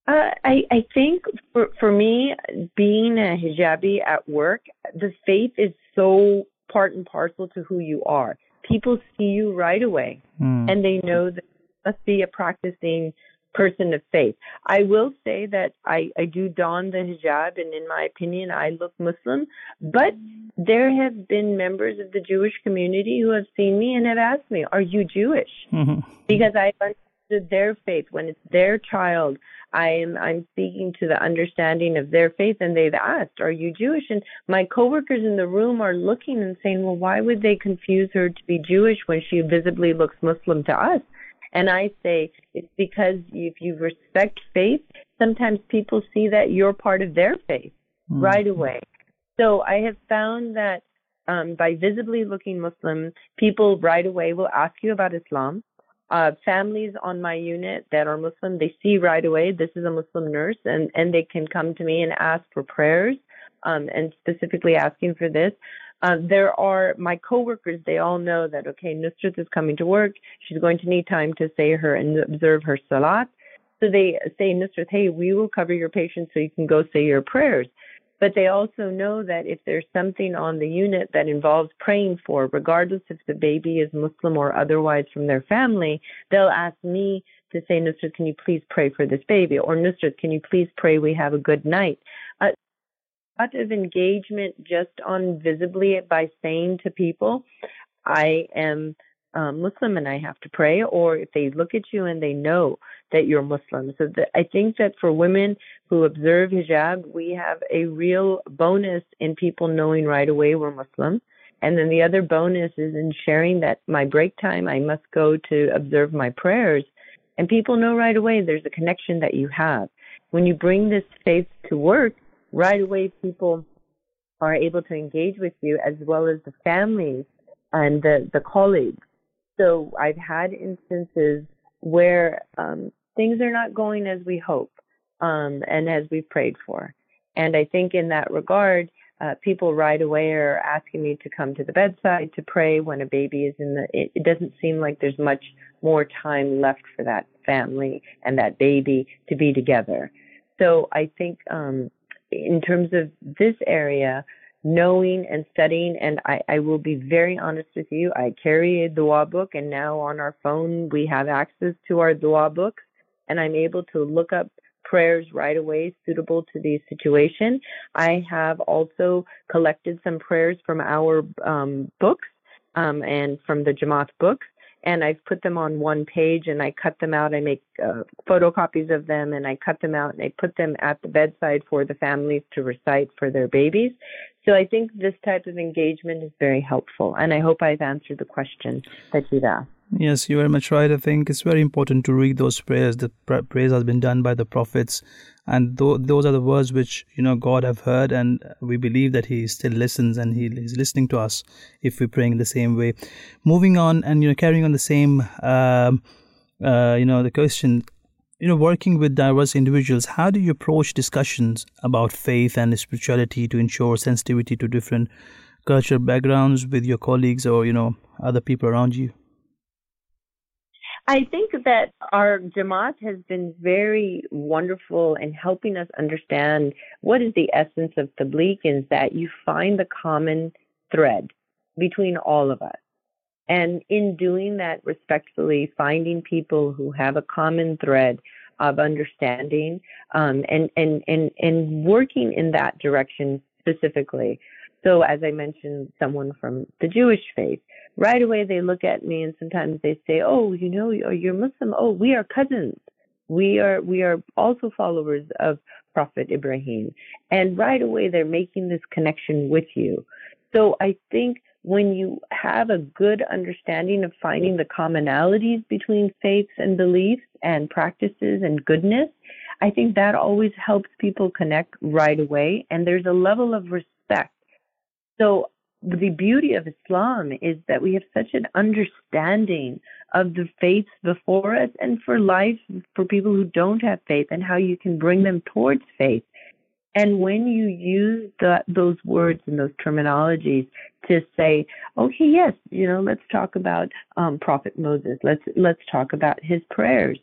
Uh, I, I think for, for me, being a hijabi at work, the faith is so part and parcel to who you are. People see you right away mm. and they know that you must be a practicing person of faith. I will say that I, I do don the hijab, and in my opinion, I look Muslim. But there have been members of the Jewish community who have seen me and have asked me, Are you Jewish? Mm-hmm. Because I've understood their faith. When it's their child, I am I'm speaking to the understanding of their faith, and they've asked, "Are you Jewish?" And my coworkers in the room are looking and saying, "Well, why would they confuse her to be Jewish when she visibly looks Muslim to us?" And I say it's because if you respect faith, sometimes people see that you're part of their faith mm. right away. So I have found that um, by visibly looking Muslim, people right away will ask you about Islam. Uh, families on my unit that are Muslim, they see right away this is a Muslim nurse, and and they can come to me and ask for prayers, um, and specifically asking for this. Uh, there are my coworkers, they all know that, okay, Nusrat is coming to work. She's going to need time to say her and observe her salat. So they say, Nusrat, hey, we will cover your patient so you can go say your prayers. But they also know that if there's something on the unit that involves praying for, regardless if the baby is Muslim or otherwise from their family, they'll ask me to say, Nusrat, can you please pray for this baby? Or Nusrat, can you please pray we have a good night? Uh, lot of engagement just on visibly by saying to people, I am um, Muslim and I have to pray, or if they look at you and they know that you're Muslim. So the, I think that for women who observe hijab, we have a real bonus in people knowing right away we're Muslim. And then the other bonus is in sharing that my break time, I must go to observe my prayers. And people know right away there's a connection that you have. When you bring this faith to work, right away people are able to engage with you as well as the families and the, the colleagues. So I've had instances where um, things are not going as we hope um, and as we prayed for. And I think in that regard, uh, people right away are asking me to come to the bedside to pray when a baby is in the. It, it doesn't seem like there's much more time left for that family and that baby to be together. So I think um, in terms of this area, knowing and studying, and I, I will be very honest with you, I carry a dua book, and now on our phone we have access to our dua books, and I'm able to look up prayers right away suitable to the situation. I have also collected some prayers from our um, books um, and from the Jamaat books and I've put them on one page and I cut them out. I make uh, photocopies of them and I cut them out and I put them at the bedside for the families to recite for their babies. So I think this type of engagement is very helpful. And I hope I've answered the question that you've asked. Yes, you're very much right. I think it's very important to read those prayers. The prayers has been done by the prophets, and th- those are the words which you know God have heard, and we believe that He still listens and He is listening to us if we're praying the same way. Moving on, and you know, carrying on the same, uh, uh, you know, the question. You know, working with diverse individuals, how do you approach discussions about faith and spirituality to ensure sensitivity to different cultural backgrounds with your colleagues or you know other people around you? I think that our Jamaat has been very wonderful in helping us understand what is the essence of Tabligh is that you find the common thread between all of us. And in doing that respectfully, finding people who have a common thread of understanding um, and, and, and, and working in that direction specifically. So as I mentioned, someone from the Jewish faith, right away they look at me and sometimes they say, "Oh, you know, you're Muslim. Oh, we are cousins. We are we are also followers of Prophet Ibrahim." And right away they're making this connection with you. So I think when you have a good understanding of finding the commonalities between faiths and beliefs and practices and goodness, I think that always helps people connect right away. And there's a level of respect. So the beauty of Islam is that we have such an understanding of the faiths before us and for life for people who don't have faith and how you can bring them towards faith. And when you use the, those words and those terminologies to say, okay, yes, you know, let's talk about um, Prophet Moses. Let's let's talk about his prayers,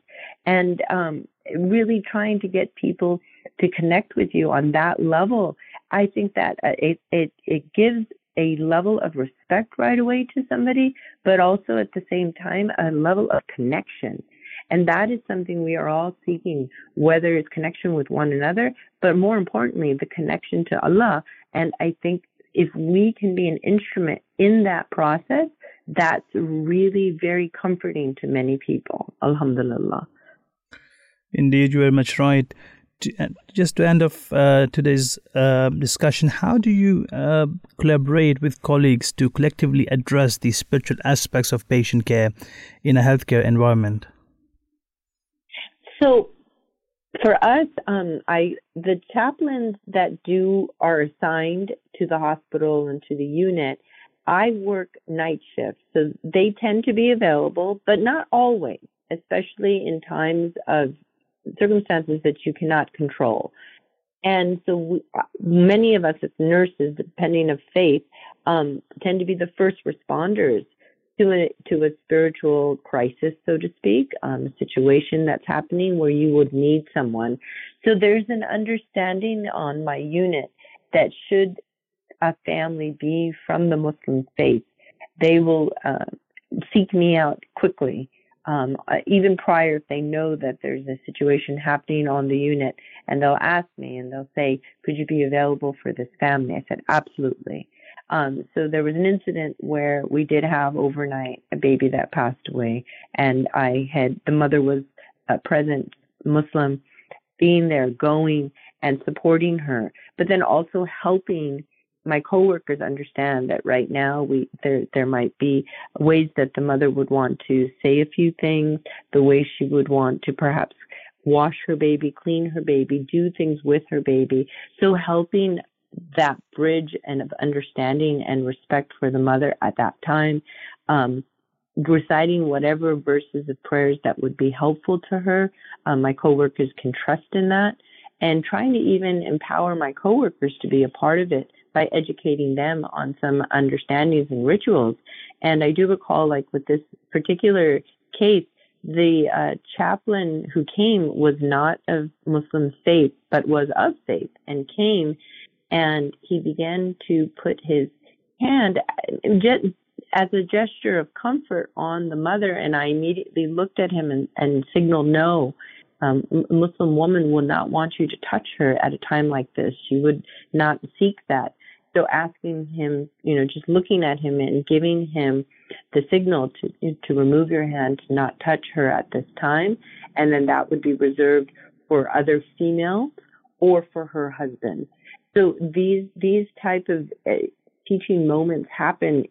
and um, really trying to get people to connect with you on that level. I think that uh, it it it gives a level of respect right away to somebody, but also at the same time a level of connection. And that is something we are all seeking, whether it's connection with one another, but more importantly, the connection to Allah. And I think if we can be an instrument in that process, that's really very comforting to many people. Alhamdulillah. Indeed, you are much right. Uh, just to end off uh, today's uh, discussion, how do you uh, collaborate with colleagues to collectively address the spiritual aspects of patient care in a healthcare environment? So for us, um, I the chaplains that do are assigned to the hospital and to the unit. I work night shifts, so they tend to be available, but not always, especially in times of circumstances that you cannot control. And so we, many of us as nurses, depending of faith, um, tend to be the first responders to a to a spiritual crisis, so to speak, um, a situation that's happening where you would need someone. So there's an understanding on my unit that should a family be from the Muslim faith, they will uh, seek me out quickly. Um, uh, even prior, if they know that there's a situation happening on the unit, and they'll ask me and they'll say, "Could you be available for this family?" I said, "Absolutely." Um, so there was an incident where we did have overnight a baby that passed away, and I had the mother was uh, present, Muslim, being there, going and supporting her, but then also helping my coworkers understand that right now we there there might be ways that the mother would want to say a few things, the way she would want to perhaps wash her baby, clean her baby, do things with her baby. So helping that bridge and of understanding and respect for the mother at that time, um, reciting whatever verses of prayers that would be helpful to her. Um, my coworkers can trust in that, and trying to even empower my coworkers to be a part of it by educating them on some understandings and rituals. And I do recall, like with this particular case, the uh, chaplain who came was not of Muslim faith, but was of faith and came and he began to put his hand as a gesture of comfort on the mother and i immediately looked at him and, and signaled no um, muslim woman will not want you to touch her at a time like this she would not seek that so asking him you know just looking at him and giving him the signal to to remove your hand to not touch her at this time. And then that would be reserved for other females or for her husband. So these these type of uh, teaching moments happen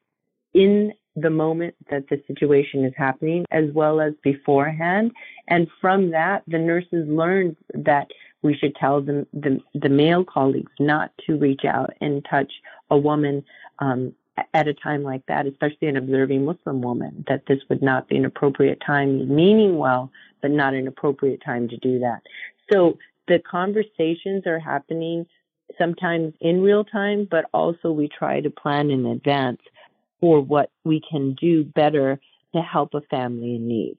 in the moment that the situation is happening as well as beforehand. And from that the nurses learn that we should tell them the, the male colleagues not to reach out and touch a woman um, at a time like that, especially an observing Muslim woman, that this would not be an appropriate time, meaning well, but not an appropriate time to do that. So the conversations are happening sometimes in real time, but also we try to plan in advance for what we can do better to help a family in need.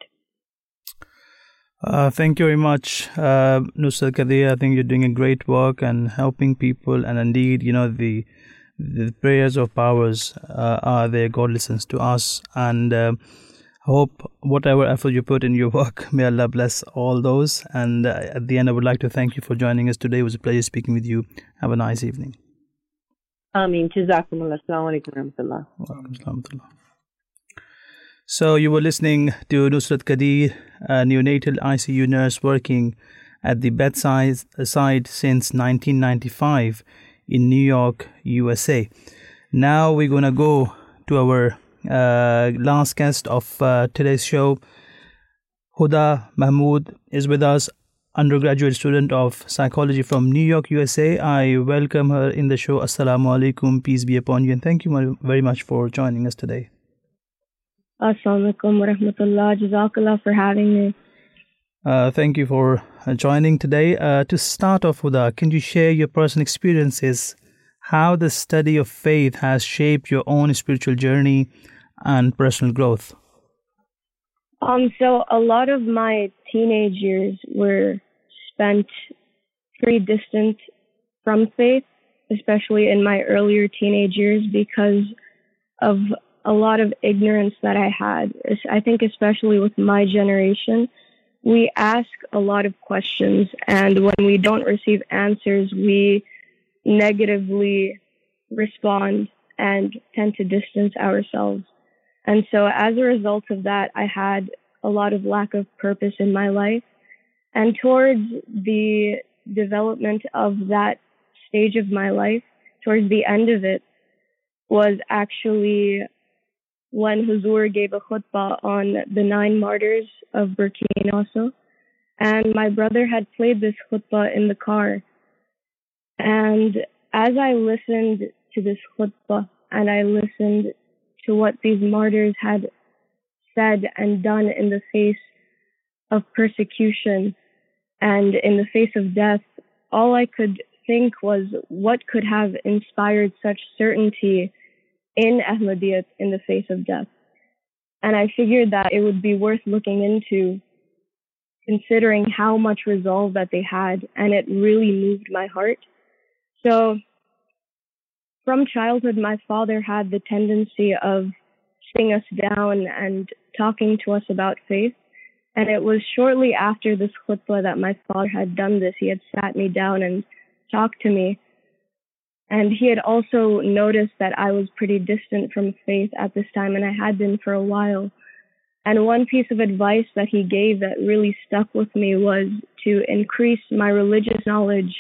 Uh, thank you very much, uh, Nusrat Qadir. I think you're doing a great work and helping people. And indeed, you know, the the prayers of powers uh, are there. God listens to us. And uh, hope whatever effort you put in your [LAUGHS] work, may Allah bless all those. And uh, at the end, I would like to thank you for joining us today. It was a pleasure speaking with you. Have a nice evening. Ameen. Jazakumullah. Assalamu alaikum. So you were listening to Nusrat Qadir, a neonatal ICU nurse working at the bedside side since 1995 in New York, USA. Now we're gonna go to our uh, last guest of uh, today's show. Huda Mahmood is with us, undergraduate student of psychology from New York, USA. I welcome her in the show. Assalamu alaikum, peace be upon you, and thank you very much for joining us today. Assalamu alaikum wa rahmatullah. Jazakallah for having me. Uh, thank you for uh, joining today. Uh, to start off with, can you share your personal experiences, how the study of faith has shaped your own spiritual journey and personal growth? Um, so a lot of my teenage years were spent pretty distant from faith, especially in my earlier teenage years because of a lot of ignorance that I had. I think, especially with my generation, we ask a lot of questions, and when we don't receive answers, we negatively respond and tend to distance ourselves. And so, as a result of that, I had a lot of lack of purpose in my life. And towards the development of that stage of my life, towards the end of it, was actually when Huzur gave a khutbah on the nine martyrs of Burkina Faso. And my brother had played this khutbah in the car. And as I listened to this khutbah and I listened to what these martyrs had said and done in the face of persecution and in the face of death, all I could think was what could have inspired such certainty in Ahmadiyyat in the face of death. And I figured that it would be worth looking into considering how much resolve that they had, and it really moved my heart. So, from childhood, my father had the tendency of sitting us down and talking to us about faith. And it was shortly after this khutbah that my father had done this. He had sat me down and talked to me and he had also noticed that I was pretty distant from faith at this time, and I had been for a while. And one piece of advice that he gave that really stuck with me was to increase my religious knowledge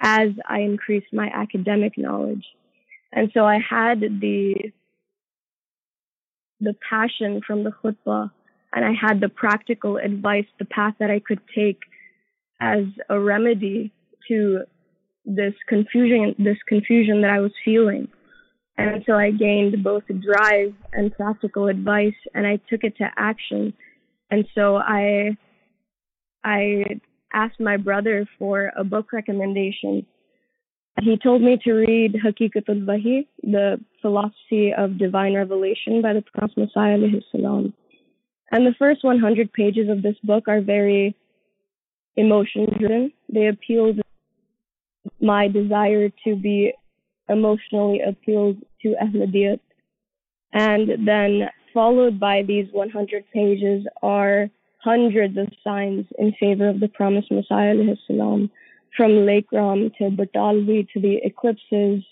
as I increased my academic knowledge. And so I had the the passion from the khutbah and I had the practical advice, the path that I could take as a remedy to this confusion this confusion that I was feeling. And so I gained both drive and practical advice and I took it to action. And so I I asked my brother for a book recommendation. He told me to read Hakikatul Wahi, the philosophy of divine revelation by the Promised Messiah salam. And the first 100 pages of this book are very emotion driven. They appeal my desire to be emotionally appealed to Ahmadiyyat. And then followed by these 100 pages are hundreds of signs in favor of the promised Messiah salam, from Lekh Ram to Batalvi to the eclipses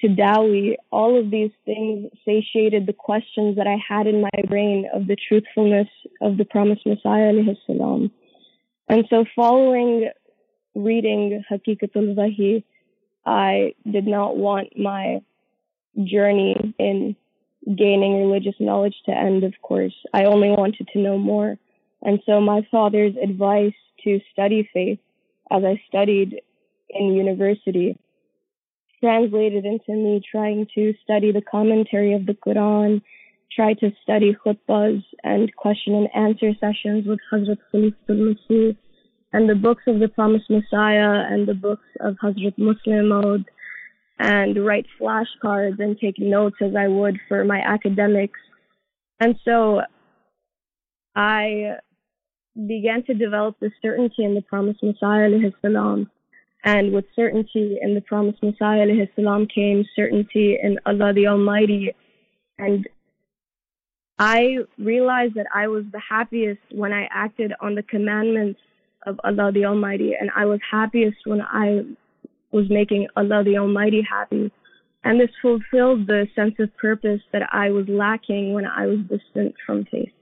to Dowie. All of these things satiated the questions that I had in my brain of the truthfulness of the promised Messiah salam. And so following reading Hakikatul Wahi, I did not want my journey in gaining religious knowledge to end, of course. I only wanted to know more. And so my father's advice to study faith as I studied in university translated into me trying to study the commentary of the Quran, try to study khutbahs and question and answer sessions with Hazrat Khalifatul Masih, and the books of the Promised Messiah and the books of Hazrat Musleh Maud and write flashcards and take notes as I would for my academics. And so I began to develop the certainty in the Promised Messiah salam. And with certainty in the Promised Messiah salam came certainty in Allah the Almighty. And I realized that I was the happiest when I acted on the commandments of Allah the Almighty, and I was happiest when I was making Allah the Almighty happy. and this fulfilled the sense of purpose that I was lacking when I was distant from faith.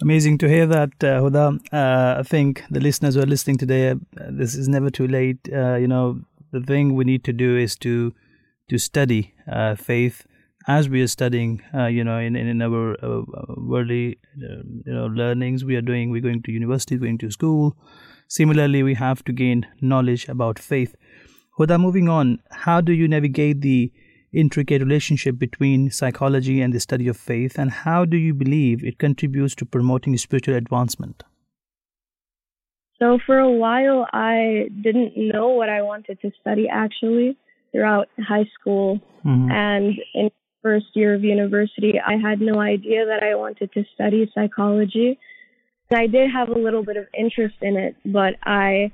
Amazing to hear that, uh, Huda. Uh, I think the listeners who are listening today, uh, this is never too late. Uh, you know, the thing we need to do is to to study uh, faith as we are studying. Uh, you know, in in our uh, worldly you know learnings we are doing. We're going to university, going to school. Similarly, we have to gain knowledge about faith. Huda, moving on, how do you navigate the intricate relationship between psychology and the study of faith, and how do you believe it contributes to promoting spiritual advancement? So, for a while, I didn't know what I wanted to study actually throughout high school mm-hmm. and in first year of university. I had no idea that I wanted to study psychology. I did have a little bit of interest in it, but I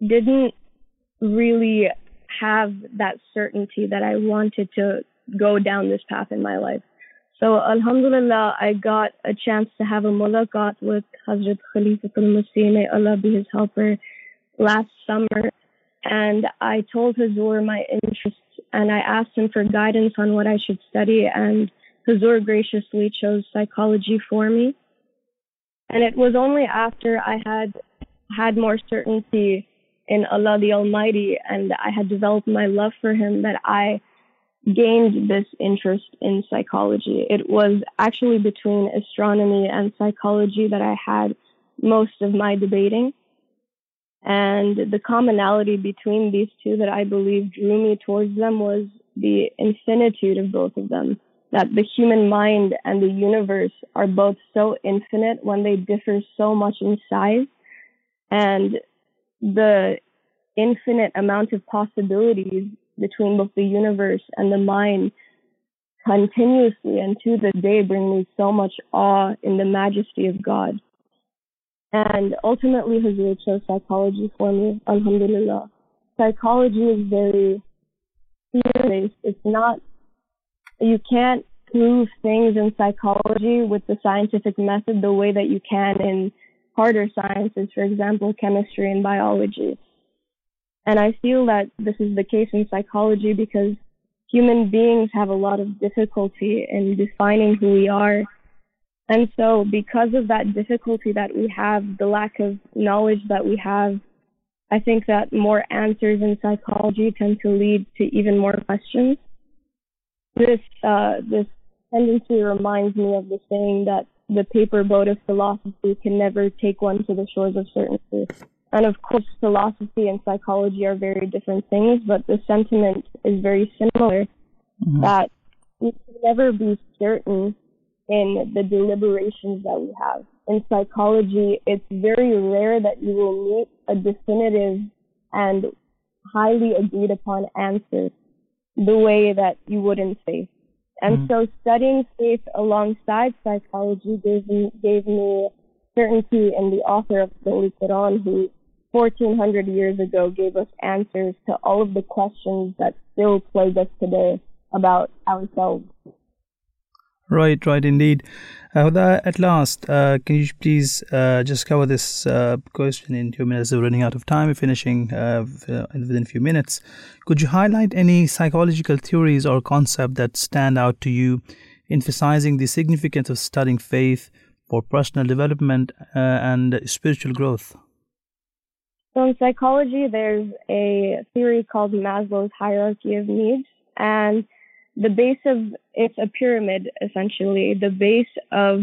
didn't really have that certainty that I wanted to go down this path in my life. So Alhamdulillah, I got a chance to have a mulaqat with Hazrat Khalifatul Masih, may Allah be his helper, last summer. And I told Hazur my interests and I asked him for guidance on what I should study and Hazur graciously chose psychology for me. And it was only after I had had more certainty in Allah the Almighty and I had developed my love for Him that I gained this interest in psychology. It was actually between astronomy and psychology that I had most of my debating. And the commonality between these two that I believe drew me towards them was the infinitude of both of them. That the human mind and the universe are both so infinite when they differ so much in size. And the infinite amount of possibilities between both the universe and the mind continuously and to this day bring me so much awe in the majesty of God. And ultimately, Hazur chose psychology for me, alhamdulillah. Psychology is very fear-based. It's not, you can't prove things in psychology with the scientific method the way that you can in harder sciences, for example, chemistry and biology. And I feel that this is the case in psychology because human beings have a lot of difficulty in defining who we are. And so because of that difficulty that we have, the lack of knowledge that we have, I think that more answers in psychology tend to lead to even more questions. This, uh, this tendency reminds me of the saying that the paper boat of philosophy can never take one to the shores of certainty. And of course, philosophy and psychology are very different things, but the sentiment is very similar mm-hmm. that we can never be certain in the deliberations that we have. In psychology, it's very rare that you will meet a definitive and highly agreed upon answer the way that you would in faith. And mm-hmm. so studying faith alongside psychology gave me, gave me certainty in the author of the Holy Quran who 1400 years ago gave us answers to all of the questions that still plague us today about ourselves. Right, right, indeed. Uh, at last, uh, can you please uh, just cover this uh, question in two minutes? We're running out of time. We're finishing uh, uh, within a few minutes. Could you highlight any psychological theories or concepts that stand out to you, emphasizing the significance of studying faith for personal development and spiritual growth? So in psychology, there's a theory called Maslow's hierarchy of needs, and the base of it's a pyramid essentially. The base of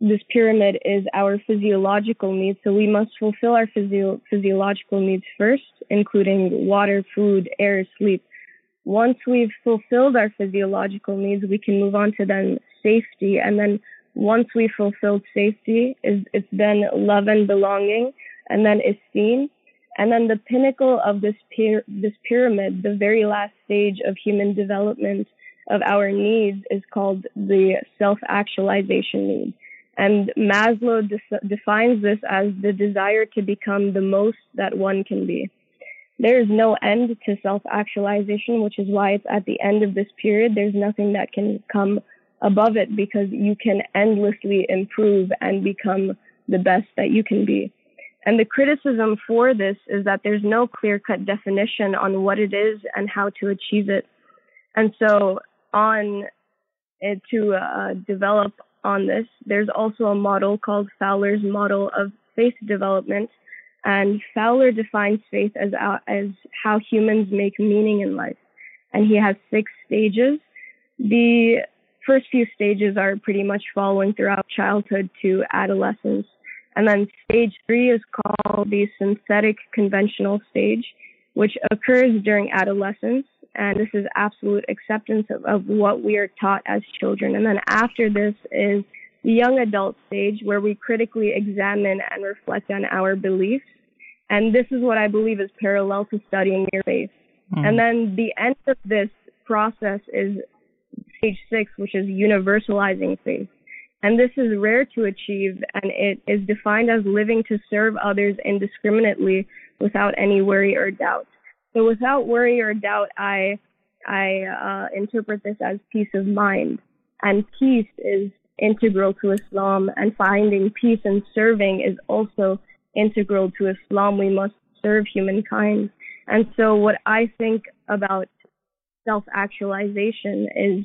this pyramid is our physiological needs. So we must fulfill our physio- physiological needs first, including water, food, air, sleep. Once we've fulfilled our physiological needs, we can move on to then safety. And then once we've fulfilled safety, is it's then love and belonging and then esteem. And then the pinnacle of this, py- this pyramid, the very last stage of human development of our needs is called the self-actualization need. And Maslow de- defines this as the desire to become the most that one can be. There is no end to self-actualization, which is why it's at the end of this period. There's nothing that can come above it because you can endlessly improve and become the best that you can be. And the criticism for this is that there's no clear cut definition on what it is and how to achieve it. And so, on it, to uh, develop on this, there's also a model called Fowler's model of faith development. And Fowler defines faith as, uh, as how humans make meaning in life. And he has six stages. The first few stages are pretty much following throughout childhood to adolescence. And then stage three is called the synthetic conventional stage, which occurs during adolescence. And this is absolute acceptance of, of what we are taught as children. And then after this is the young adult stage where we critically examine and reflect on our beliefs. And this is what I believe is parallel to studying your faith. Mm. And then the end of this process is stage six, which is universalizing faith. And this is rare to achieve, and it is defined as living to serve others indiscriminately without any worry or doubt. So, without worry or doubt, I I uh, interpret this as peace of mind, and peace is integral to Islam, and finding peace and serving is also integral to Islam. We must serve humankind, and so what I think about self-actualization is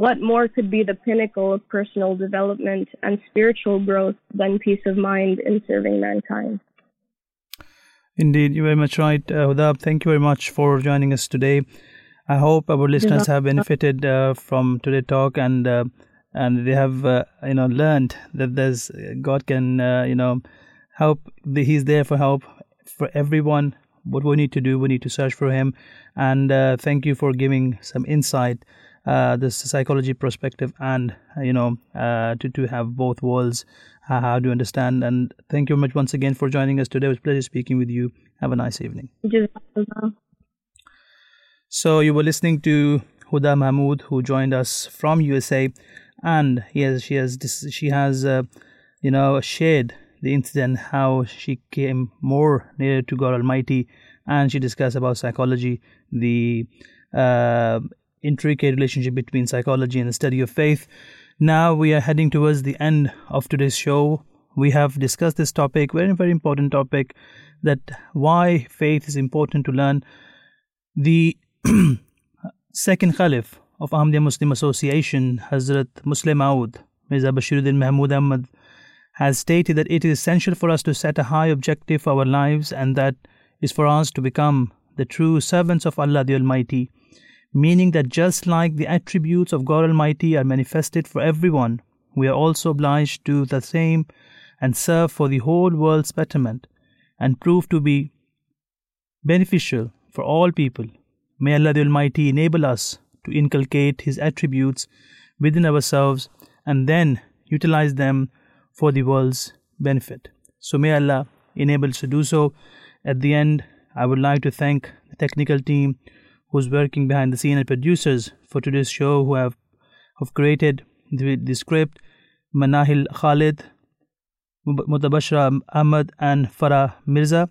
what more could be the pinnacle of personal development and spiritual growth than peace of mind in serving mankind? Indeed, you're very much right, uh. Thank you very much for joining us today. I hope our listeners have benefited uh, from today's talk and uh, and they have uh, you know learned that there's God can uh, you know help. He's there for help for everyone. What we need to do, we need to search for Him. And uh, thank you for giving some insight uh, this psychology perspective and uh, you know uh, to to have both worlds uh, how to understand? And thank you very much once again for joining us today. It was a pleasure speaking with you. Have a nice evening. So you were listening to Huda Mahmood who joined us from USA and she has she has uh, you know shared the incident how she came more near to God Almighty and she discussed about psychology the uh, intricate relationship between psychology and the study of faith. Now we are heading towards the end of today's show. We have discussed this topic, very, very important topic, that why faith is important to learn. The [CLEARS THROAT] second Caliph of Ahmadiyya Muslim Association, Hazrat Musleh Maud, Mirza Bashiruddin Mahmud Ahmad, has stated that it is essential for us to set a high objective for our lives and that is for us to become the true servants of Allah the Almighty meaning that just like the attributes of God Almighty are manifested for everyone, we are also obliged to do the same and serve for the whole world's betterment and prove to be beneficial for all people. May Allah the Almighty enable us to inculcate His attributes within ourselves and then utilize them for the world's benefit. So may Allah enable us to do so. At the end, I would like to thank the technical team who's working behind the scene and producers for today's show who have have created the, the script Manahil Khalid Mutabashra Ahmad and Farah Mirza.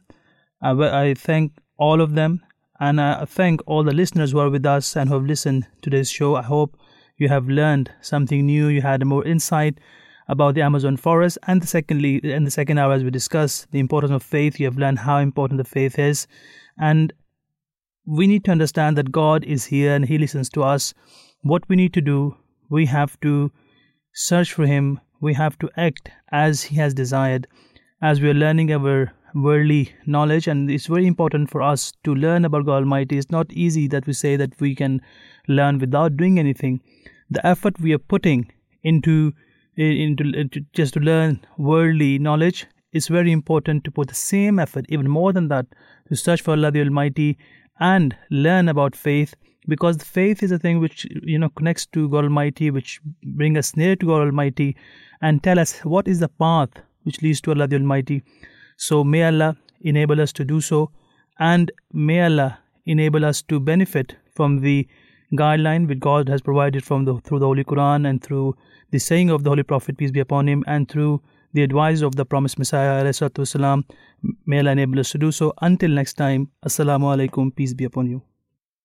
I, I thank all of them and I thank all the listeners who are with us and who have listened to this show. I hope you have learned something new you had more insight about the Amazon forest and secondly in the second hour as we discuss the importance of faith. You have learned how important the faith is and we need to understand that God is here and He listens to us. What we need to do, we have to search for Him, we have to act as He has desired, as we are learning our worldly knowledge. And it's very important for us to learn about God Almighty. It's not easy that we say that we can learn without doing anything. The effort we are putting into into, uh, into just to learn worldly knowledge is very important to put the same effort, even more than that, to search for Allah the Almighty and learn about faith because faith is a thing which you know connects to God Almighty, which bring us near to God Almighty, and tell us what is the path which leads to Allah the Almighty. So may Allah enable us to do so, and may Allah enable us to benefit from the guideline which God has provided from the through the Holy Quran and through the saying of the Holy Prophet peace be upon him, and through the advice of the promised Messiah والسلام, may Allah enable us to do so. Until next time, Assalamu alaikum, peace be upon you.